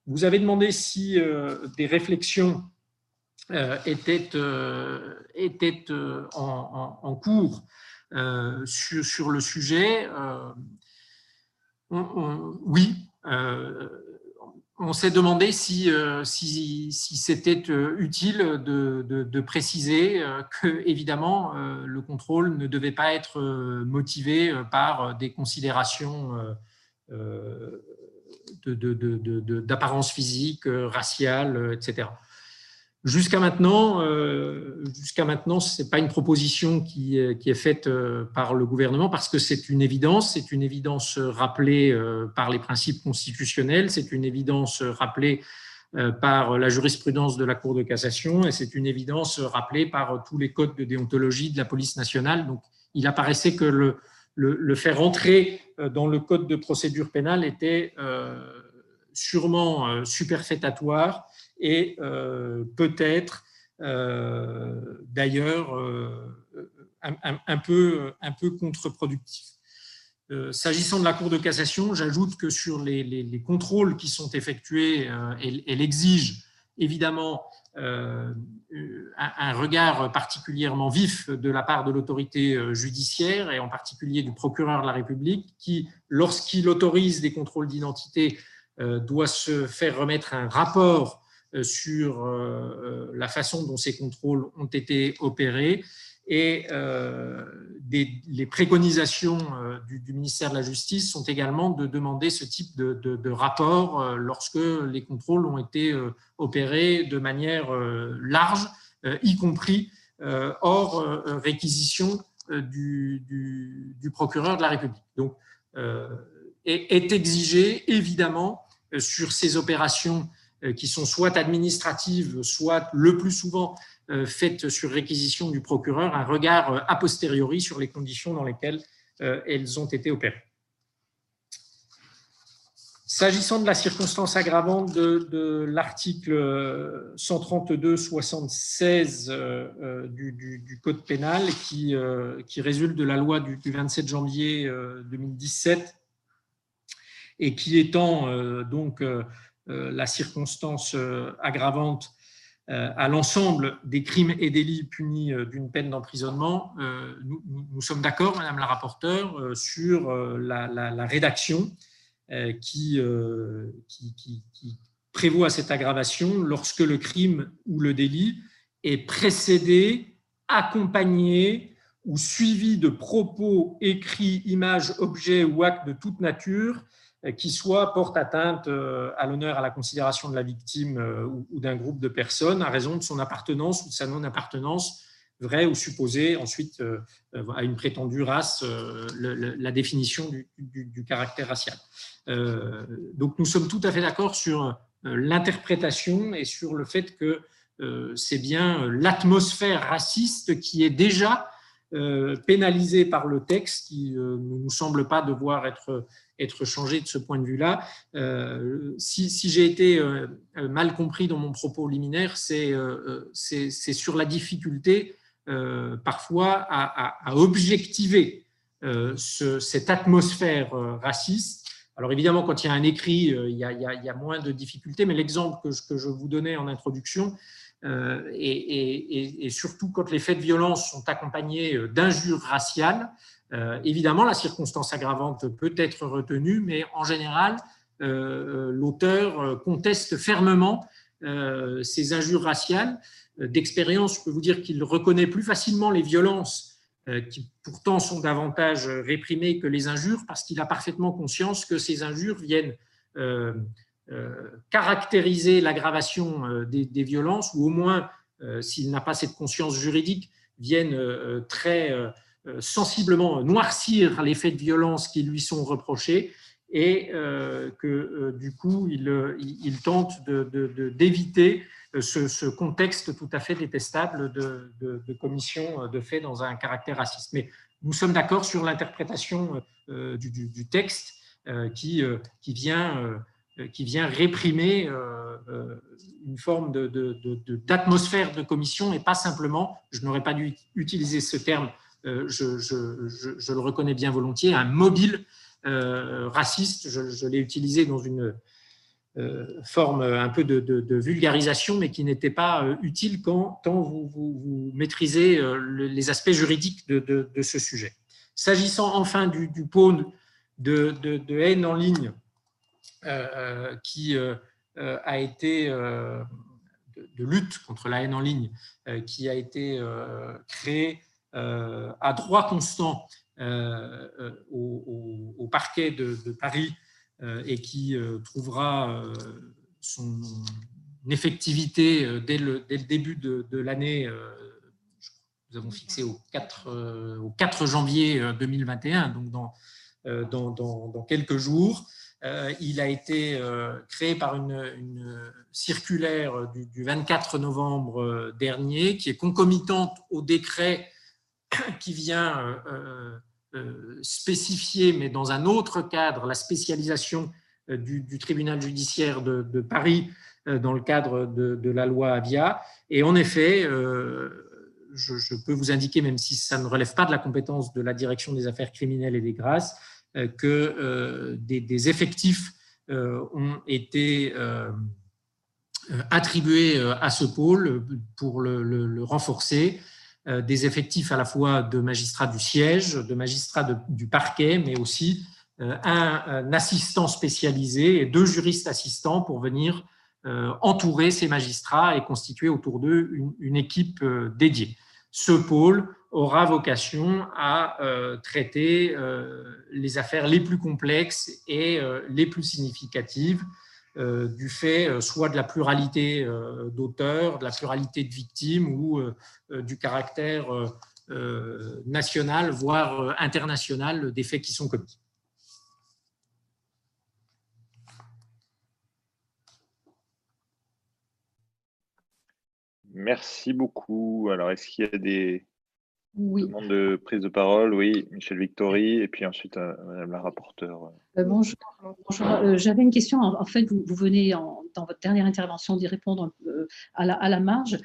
Vous avez demandé si euh, des réflexions euh, étaient, euh, étaient en, cours sur, le sujet. oui, on s'est demandé si, si, c'était utile de, préciser que, évidemment, le contrôle ne devait pas être motivé par des considérations d'apparence physique, euh, raciale, euh, etc. Jusqu'à maintenant, euh, maintenant, ce n'est pas une proposition qui, qui, est faite par le gouvernement parce que c'est une évidence, c'est une évidence rappelée par les principes constitutionnels, c'est une évidence rappelée par la jurisprudence de la Cour de cassation et c'est une évidence rappelée par tous les codes de déontologie de la police nationale. Donc, il apparaissait que le, le, faire entrer euh, dans le code de procédure pénale était euh, sûrement euh, superfétatoire et peut-être d'ailleurs un, peu, un peu contre-productif. S'agissant de la Cour de cassation, j'ajoute que sur les, contrôles qui sont effectués, elle, exige évidemment un, regard particulièrement vif de la part de l'autorité judiciaire et en particulier du procureur de la République qui, lorsqu'il autorise des contrôles d'identité, doit se faire remettre un rapport euh, sur euh, euh, la façon dont ces contrôles ont été opérés et les préconisations du, ministère de la Justice sont également de demander ce type de, rapport lorsque les contrôles ont été opérés de manière large, y compris hors réquisition du, procureur de la République. Donc, est exigé évidemment sur ces opérations euh, qui sont soit administratives, soit le plus souvent euh, faites sur réquisition du procureur, un regard euh, a posteriori sur les conditions dans lesquelles elles ont été opérées. S'agissant de la circonstance aggravante de, l'article 132-76 du, Code pénal qui, résulte de la loi du, 27 janvier 2017 et qui étend donc euh, la circonstance euh, aggravante euh, à l'ensemble des crimes et délits punis d'une peine d'emprisonnement, nous, sommes d'accord, Madame la rapporteure, sur la, rédaction qui, qui, prévoit cette aggravation lorsque le crime ou le délit est précédé, accompagné ou suivi de propos, écrits, images, objets ou actes de toute nature euh, qui soit porte atteinte euh, à l'honneur, à la considération de la victime euh, ou d'un groupe de personnes à raison de son appartenance ou de sa non-appartenance, vraie ou supposée, ensuite à une prétendue race, la définition du, caractère racial. Donc nous sommes tout à fait d'accord sur l'interprétation et sur le fait que c'est bien l'atmosphère raciste qui est déjà pénalisée par le texte, qui ne nous semble pas devoir être être changé de ce point de vue-là. Euh, si, j'ai été euh, mal compris dans mon propos liminaire, c'est euh, sur la difficulté parfois à, objectiver cette atmosphère raciste. Alors évidemment, quand il y a un écrit, il y a, moins de difficultés, mais l'exemple que, que, je vous donnais en introduction, et, et, surtout quand les faits de violence sont accompagnés d'injures raciales, euh, évidemment, la circonstance aggravante peut être retenue, mais en général, euh, l'auteur conteste fermement euh, ces injures raciales. D'expérience, je peux vous dire qu'il reconnaît plus facilement les violences qui pourtant sont davantage réprimées que les injures, parce qu'il a parfaitement conscience que ces injures viennent caractériser l'aggravation des, violences, ou au moins, s'il n'a pas cette conscience juridique, viennent très euh, sensiblement noircir les faits de violence qui lui sont reprochés et euh, que euh, du coup il, tente d'éviter ce, contexte tout à fait détestable de, commission de faits dans un caractère raciste. Mais nous sommes d'accord sur l'interprétation du, texte qui, qui, vient, qui vient réprimer une forme d'atmosphère de, commission et pas simplement, je n'aurais pas dû utiliser ce terme euh, je, le reconnais bien volontiers, un mobile euh, raciste. Je, l'ai utilisé dans une euh, forme un peu de, vulgarisation, mais qui n'était pas utile quand, tant vous, maîtrisez les aspects juridiques de, ce sujet. S'agissant enfin du, du de, haine en ligne qui a été de, lutte contre la haine en ligne qui a été créé euh, à droit constant euh, euh, au, parquet de, Paris et qui trouvera son effectivité dès le, début de, l'année nous avons fixé au 4, au 4 janvier 2021, donc dans, quelques jours. Il a été créé par une, circulaire du, du, 24 novembre dernier, qui est concomitante au décret qui vient euh, euh, euh, spécifier, mais dans un autre cadre, la spécialisation du, tribunal judiciaire de, Paris dans le cadre de, la loi Avia. Et en effet, je, peux vous indiquer, même si ça ne relève pas de la compétence de la direction des affaires criminelles et des grâces, que des, effectifs ont été attribués à ce pôle pour le, renforcer, des effectifs à la fois de magistrats du siège, de magistrats du parquet, mais aussi un, assistant spécialisé et deux juristes assistants pour venir euh, entourer ces magistrats et constituer autour d'eux une, équipe euh, dédiée. Ce pôle aura vocation à euh, traiter les affaires les plus complexes et les plus significatives du fait soit de la pluralité d'auteurs, de la pluralité de victimes ou du caractère national, voire international des faits qui sont commis. Merci beaucoup. Alors, est-ce qu'il y a des demandes de prise de parole Oui, Michel Victory, et puis ensuite euh, Madame la rapporteure. Euh, bonjour. Euh, j'avais une question. En, fait, vous, venez dans votre dernière intervention d'y répondre à, la, marge.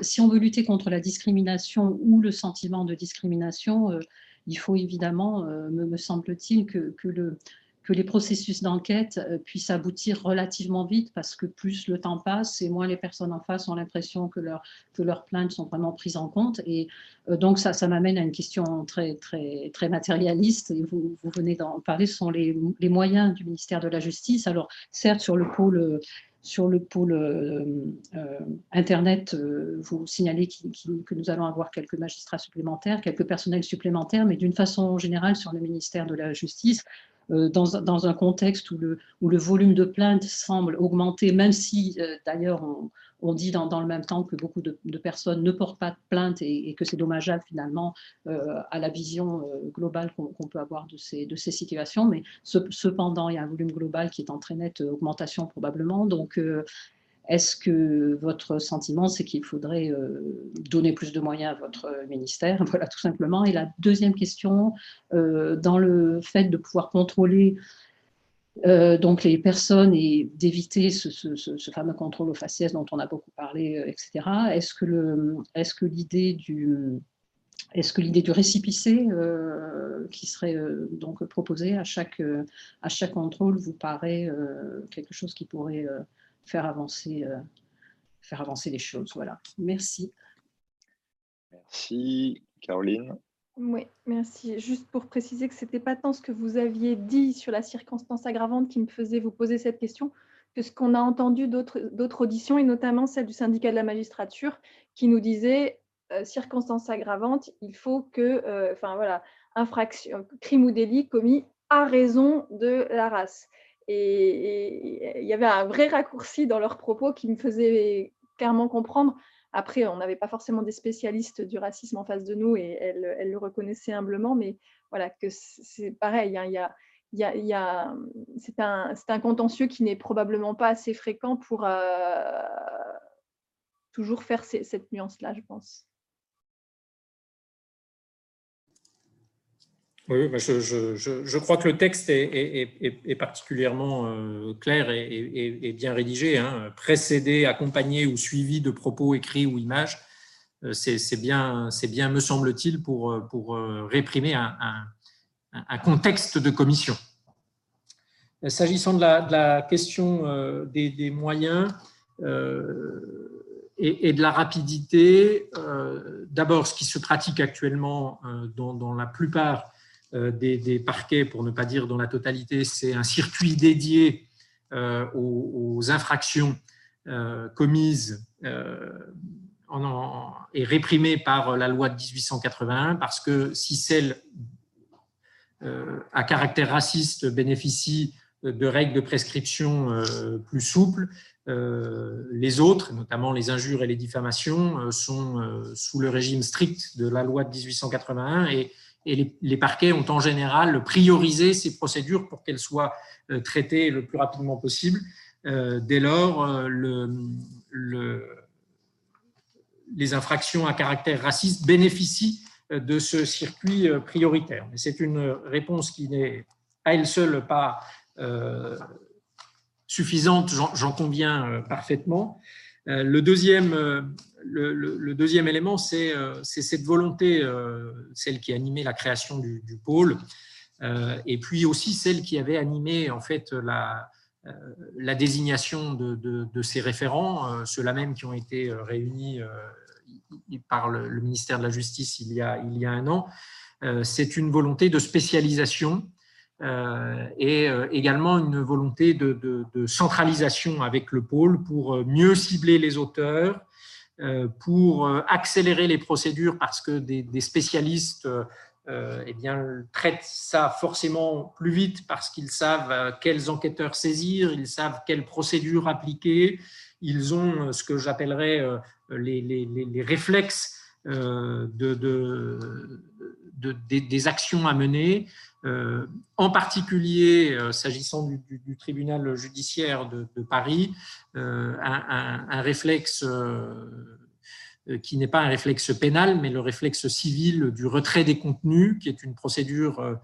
si on veut lutter contre la discrimination ou le sentiment de discrimination, il faut évidemment, me, semble-t-il, que, le, que les processus d'enquête euh, puissent aboutir relativement vite parce que plus le temps passe et moins les personnes en face ont l'impression que, leur, que leurs plaintes sont vraiment prises en compte. Et euh, donc, ça, ça m'amène à une question très, très, très matérialiste, et vous, venez d'en parler, ce sont les, les, moyens du ministère de la Justice. Alors, certes, sur le pôle sur le pôle euh, Internet, vous signalez que nous allons avoir quelques magistrats supplémentaires, quelques personnels supplémentaires, mais d'une façon générale, sur le ministère de la Justice, euh, dans, un contexte où le, volume de plaintes semble augmenter, même si euh, d'ailleurs on, dit dans, le même temps que beaucoup de, personnes ne portent pas de plainte et, que c'est dommageable finalement euh, à la vision globale qu'on peut avoir de ces, situations. Mais cependant, il y a un volume global qui est en très nette augmentation probablement. Est-ce que votre sentiment, c'est qu'il faudrait euh, donner plus de moyens à votre ministère? Voilà, tout simplement. Et la deuxième question, euh, dans le fait de pouvoir contrôler euh, donc les personnes et d'éviter ce, fameux contrôle aux faciès dont on a beaucoup parlé, etc. Est-ce que l'idée du est-ce que l'idée du récipicé qui serait donc proposée à chaque, à chaque contrôle vous paraît quelque chose qui pourrait faire avancer, euh, faire avancer les choses. Voilà. Merci. Merci, Caroline. Oui, merci. Juste pour préciser que ce n'était pas tant ce que vous aviez dit sur la circonstance aggravante qui me faisait vous poser cette question, que ce qu'on a entendu d'autres auditions, et notamment celle du syndicat de la magistrature, qui nous disait euh, circonstance aggravante, il faut que, euh, enfin voilà, infraction, crime ou délit commis à raison de la race. Et il y avait un vrai raccourci dans leurs propos qui me faisait clairement comprendre. Après, on n'avait pas forcément des spécialistes du racisme en face de nous et elles, le reconnaissaient humblement, mais voilà, que c'est pareil, il y a, c'est un, un, contentieux qui n'est probablement pas assez fréquent pour euh, toujours faire cette nuance-là, je pense. Oui, je, crois que le texte est, particulièrement euh, clair et, bien rédigé. Hein. Précédé, accompagné ou suivi de propos écrits ou images, euh, c'est bien, me semble-t-il, pour, euh, réprimer un, contexte de commission. S'agissant de, la, question des, moyens et, de la rapidité, d'abord, ce qui se pratique actuellement dans la plupart euh, des, parquets, pour ne pas dire dans la totalité, c'est un circuit dédié euh, aux, infractions euh, commises et réprimées par la loi de 1881, parce que si celle à caractère raciste bénéficie de règles de prescription plus souples, les autres, notamment les injures et les diffamations, sont sous le régime strict de la loi de 1881 et et les, parquets ont en général priorisé ces procédures pour qu'elles soient euh, traitées le plus rapidement possible. Euh, dès lors, euh, le, les infractions à caractère raciste bénéficient de ce circuit prioritaire. Mais c'est une réponse qui n'est à elle seule pas suffisante, j'en conviens parfaitement. Le deuxième, le, deuxième élément, c'est cette volonté, celle qui a animé la création du, pôle, et puis aussi celle qui avait animé en fait la, désignation de, ces référents, ceux-là même qui ont été réunis par le, ministère de la Justice il y a, un an, c'est une volonté de spécialisation euh, et euh, également une volonté de, centralisation avec le pôle pour euh, mieux cibler les auteurs, pour accélérer les procédures parce que des, spécialistes eh bien, traitent ça forcément plus vite parce qu'ils savent quels enquêteurs saisir, ils savent quelles procédures appliquer, ils ont ce que j'appellerais les, les, réflexes de, des, actions à mener, euh, en particulier euh, s'agissant du, tribunal judiciaire de, Paris, euh, un, réflexe qui n'est pas un réflexe pénal, mais le réflexe civil du retrait des contenus, qui est une procédure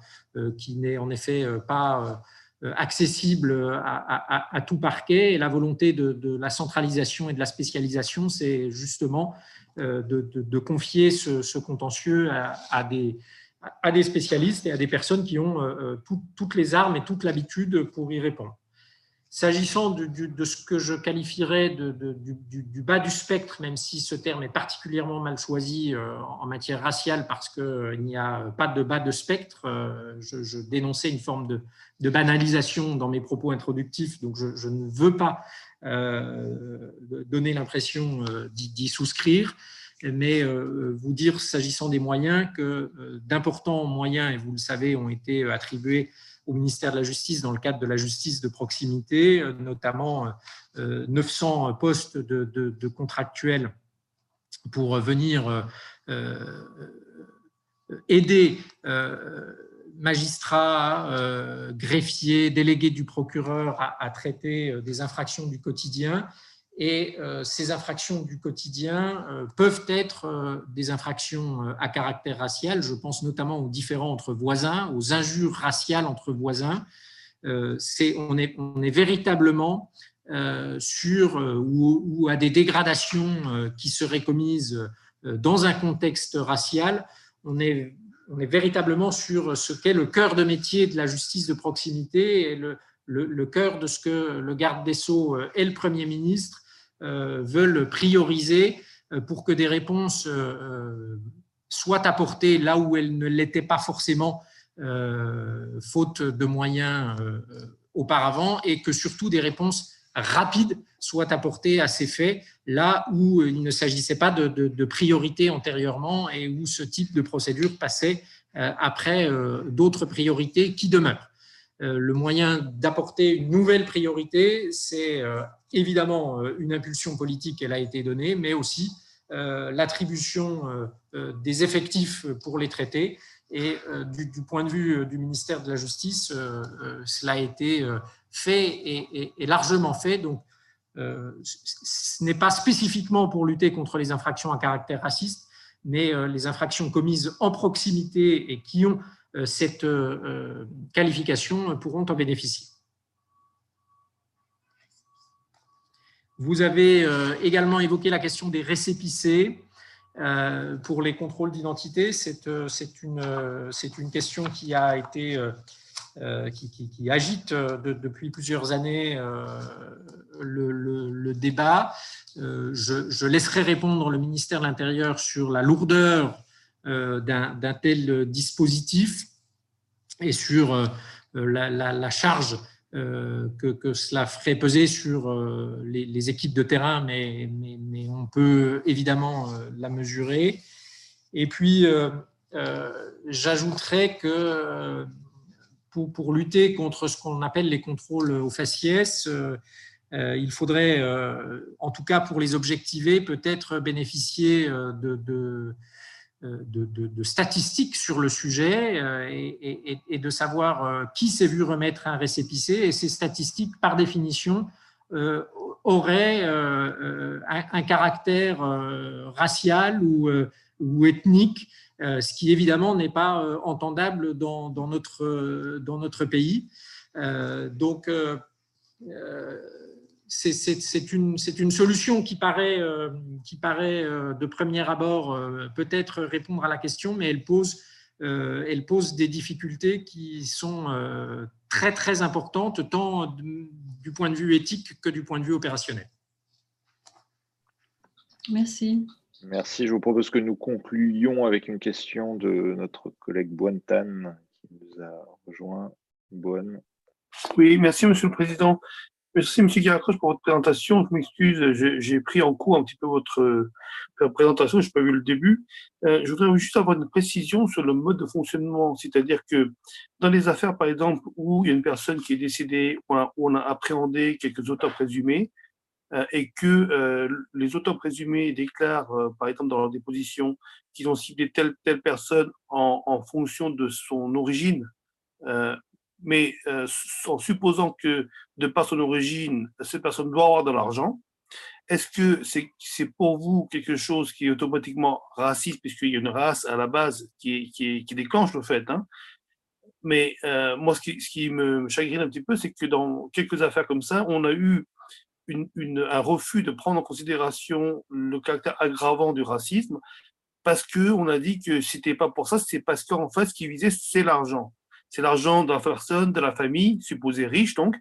qui n'est en effet pas accessible à, tout parquet. Et la volonté de, la centralisation et de la spécialisation, c'est justement de, confier ce, contentieux à, des, à des spécialistes et à des personnes qui ont euh, euh, toutes les armes et toute l'habitude pour y répondre. S'agissant de ce que je qualifierais du, bas du spectre, même si ce terme est particulièrement mal choisi euh, en matière raciale parce qu'il n'y a pas de bas de spectre, je, dénonçais une forme de, banalisation dans mes propos introductifs, donc je, ne veux pas donner l'impression d'y souscrire mais euh, vous dire, s'agissant des moyens, que euh, d'importants moyens, et vous le savez, ont été euh, attribués au ministère de la Justice dans le cadre de la justice de proximité, notamment 900 postes de, contractuels pour venir aider magistrats, greffiers, délégués du procureur à traiter des infractions du quotidien et euh, ces infractions du quotidien euh, peuvent être euh, des infractions à caractère racial. Je pense notamment aux différends entre voisins, aux injures raciales entre voisins. On, est, véritablement sur ou, à des dégradations qui seraient commises dans un contexte racial. On est, véritablement sur ce qu'est le cœur de métier de la justice de proximité et le, cœur de ce que le garde des Sceaux et le Premier ministre veulent prioriser euh, pour que des réponses euh, soient apportées là où elles ne l'étaient pas forcément, faute de moyens auparavant, et que surtout des réponses rapides soient apportées à ces faits, là où il ne s'agissait pas de, de, priorité antérieurement et où ce type de procédure passait après d'autres priorités qui demeurent. Le moyen d'apporter une nouvelle priorité, c'est évidemment euh, une impulsion politique, elle a été donnée, mais aussi euh, l'attribution euh, des effectifs pour les traiter. Et du, point de vue du ministère de la Justice, cela a été fait et, largement fait. Donc, ce n'est pas spécifiquement pour lutter contre les infractions à caractère raciste, mais les infractions commises en proximité et qui ont cette qualification pourront en bénéficier. Vous avez euh, également évoqué la question des récépissés euh, pour les contrôles d'identité. C'est euh, une, une, question qui a été qui, agite depuis plusieurs années le, débat. Je, laisserai répondre le ministère de l'Intérieur sur la lourdeur d'un tel dispositif et sur la, la charge euh, que, cela ferait peser sur euh, les, équipes de terrain, mais, on peut évidemment euh, la mesurer. Et puis, j'ajouterais que pour, lutter contre ce qu'on appelle les contrôles au faciès, il faudrait, en tout cas pour les objectiver, peut-être bénéficier de euh, de, statistiques sur le sujet euh, et, de savoir euh, qui s'est vu remettre un récépissé. Et ces statistiques, par définition, auraient un, caractère racial ou, ethnique, ce qui évidemment n'est pas entendable dans, notre, dans notre pays. Donc, c'est une, une, solution qui paraît, qui paraît de premier abord peut-être répondre à la question, mais elle pose, elle pose des difficultés qui sont très très importantes, tant du point de vue éthique que du point de vue opérationnel. Merci. Merci. Je vous propose que nous concluions avec une question de notre collègue Bointan qui nous a rejoint. Bonne. Oui, merci Monsieur le Président. Merci Monsieur Garacroche pour votre présentation. Je m'excuse, j'ai pris en cours un petit peu votre euh, présentation, je n'ai pas vu le début. Euh, je voudrais juste avoir une précision sur le mode de fonctionnement, c'est-à-dire que dans les affaires, par exemple, où il y a une personne qui est décédée, où on a appréhendé quelques auteurs présumés, euh, et que euh, les auteurs présumés déclarent, euh, par exemple, dans leur déposition, qu'ils ont ciblé telle telle personne en, en fonction de son origine, mais en supposant que de par son origine, cette personne doit avoir de l'argent, est-ce que c'est pour vous quelque chose qui est automatiquement raciste, puisqu'il y a une race à la base qui, qui, déclenche le fait hein Mais euh, moi, ce qui, me chagrine un petit peu, c'est que dans quelques affaires comme ça, on a eu un refus de prendre en considération le caractère aggravant du racisme parce que on a dit que c'était pas pour ça, c'est parce qu'en fait, ce qui visait, c'est l'argent. C'est l'argent de la personne, de la famille, supposée riche donc,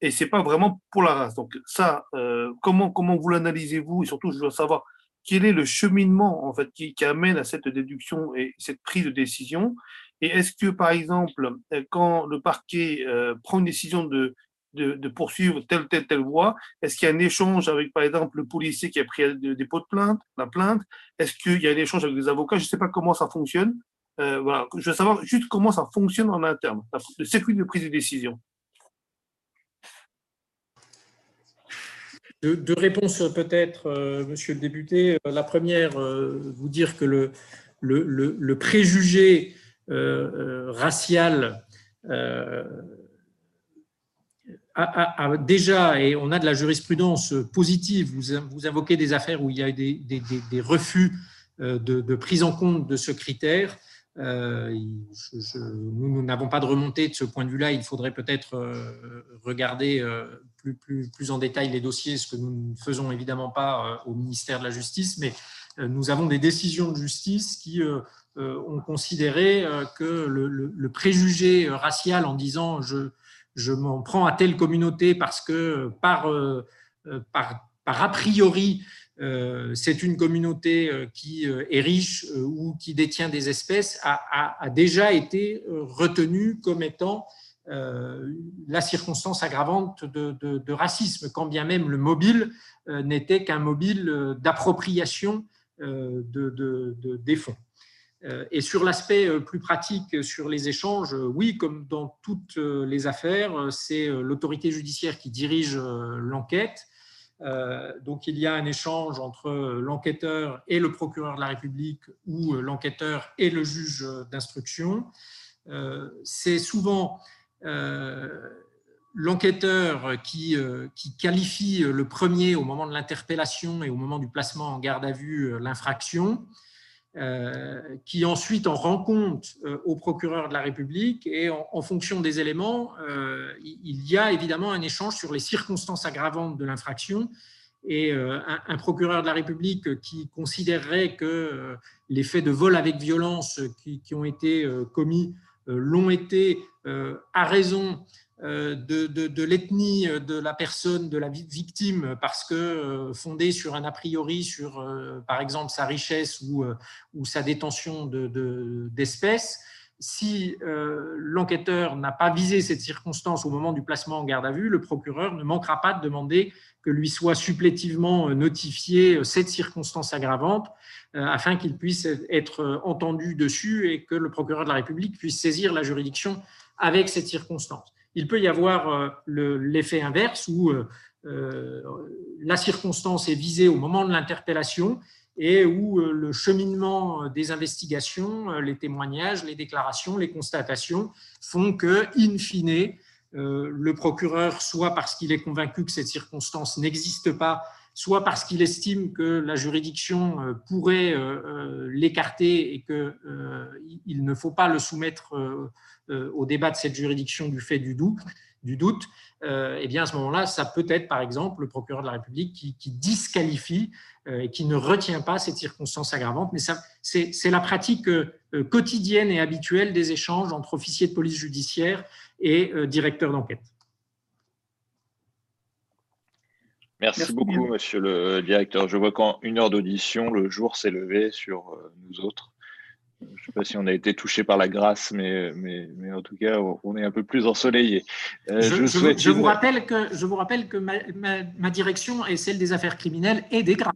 et c'est pas vraiment pour la race. Donc ça, euh, comment vous l'analysez-vous? Et surtout, je veux savoir quel est le cheminement en fait qui, amène à cette déduction et cette prise de décision? Et est-ce que par exemple, quand le parquet euh, prend une décision de de, poursuivre telle, telle, telle voie Est-ce qu'il y a un échange avec, par exemple, le policier qui a pris des dépôt de plainte, la plainte? Est-ce qu'il y a un échange avec des avocats? Je ne sais pas comment ça fonctionne. Euh. Je veux savoir juste comment ça fonctionne en interne, le circuit de prise de décision. Deux, réponses peut-être, euh, monsieur le député. Euh, la première, vous dire que le, préjugé racial déjà, et on a de la jurisprudence positive, vous, vous invoquez des affaires où il y a des, des, refus de, prise en compte de ce critère. Euh, nous n'avons pas de remontée de ce point de vue-là. Il faudrait peut-être euh, regarder plus, plus, en détail les dossiers, ce que nous ne faisons évidemment pas au ministère de la Justice, mais nous avons des décisions de justice qui ont considéré que le, préjugé racial en disant je, m'en prends à telle communauté parce que par, euh, euh, a priori, euh, c'est une communauté qui est riche ou qui détient des espèces, a, déjà été retenue comme étant la circonstance aggravante de, racisme, quand bien même le mobile n'était qu'un mobile d'appropriation de, des fonds. Euh, et sur l'aspect euh, plus pratique, sur les échanges, euh, oui, comme dans toutes les affaires, c'est l'autorité judiciaire qui dirige l'enquête. Donc il y a un échange entre l'enquêteur et le procureur de la République ou l'enquêteur et le juge d'instruction. C'est souvent l'enquêteur qui, qui, qualifie le premier au moment de l'interpellation et au moment du placement en garde à vue l'infraction. Euh, qui ensuite en rend compte euh, au procureur de la République et en, fonction des éléments, euh, il y a évidemment un échange sur les circonstances aggravantes de l'infraction et un, procureur de la République qui considérerait que les faits de vol avec violence qui ont été commis l'ont été à raison euh, de, l'ethnie de la personne, de la victime, parce que euh, fondée sur un a priori sur, euh, par exemple, sa richesse ou, sa détention d'espèces, si l'enquêteur n'a pas visé cette circonstance au moment du placement en garde à vue, le procureur ne manquera pas de demander que lui soit supplétivement notifié cette circonstance aggravante afin qu'il puisse être entendu dessus et que le procureur de la République puisse saisir la juridiction avec cette circonstance il peut y avoir euh, l'effet inverse où euh, euh, la circonstance est visée au moment de l'interpellation et où le cheminement des investigations, les témoignages, les déclarations, les constatations font que, in fine, le procureur, soit parce qu'il est convaincu que cette circonstance n'existe pas, soit parce qu'il estime que la juridiction pourrait l'écarter et qu'il ne faut pas le soumettre au débat de cette juridiction du fait du doute, du doute, eh bien à ce moment-là, ça peut être par exemple le procureur de la République qui, qui disqualifie et qui ne retient pas cette circonstance aggravante. Mais c'est la pratique quotidienne et habituelle des échanges entre officiers de police judiciaire et directeurs d'enquête. Merci, beaucoup, monsieur le directeur. Je vois qu'en une heure d'audition, le jour s'est levé sur euh, nous autres. Je ne sais pas si on a été touché par la grâce, mais, mais, mais en tout cas, on est un peu plus ensoleillé. Euh, je, vous rappelle que, je vous rappelle que ma, direction est celle des affaires criminelles et des grâces.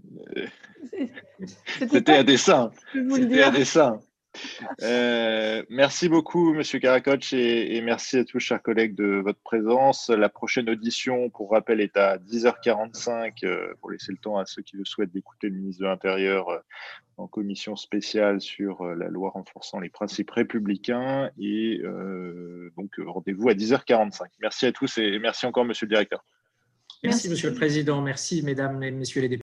C'était à dessein. C'était à dessein. Euh, merci beaucoup, Monsieur Karakoch, et, merci à tous, chers collègues, de votre présence. La prochaine audition, pour rappel, est à 10h45, euh, pour laisser le temps à ceux qui le souhaitent d'écouter le ministre de l'Intérieur euh, en commission spéciale sur la loi renforçant les principes républicains. Et donc, rendez-vous à 10h45. Merci à tous et merci encore, Monsieur le Directeur. Merci, merci Monsieur le Président. Merci, Mesdames et Messieurs les députés.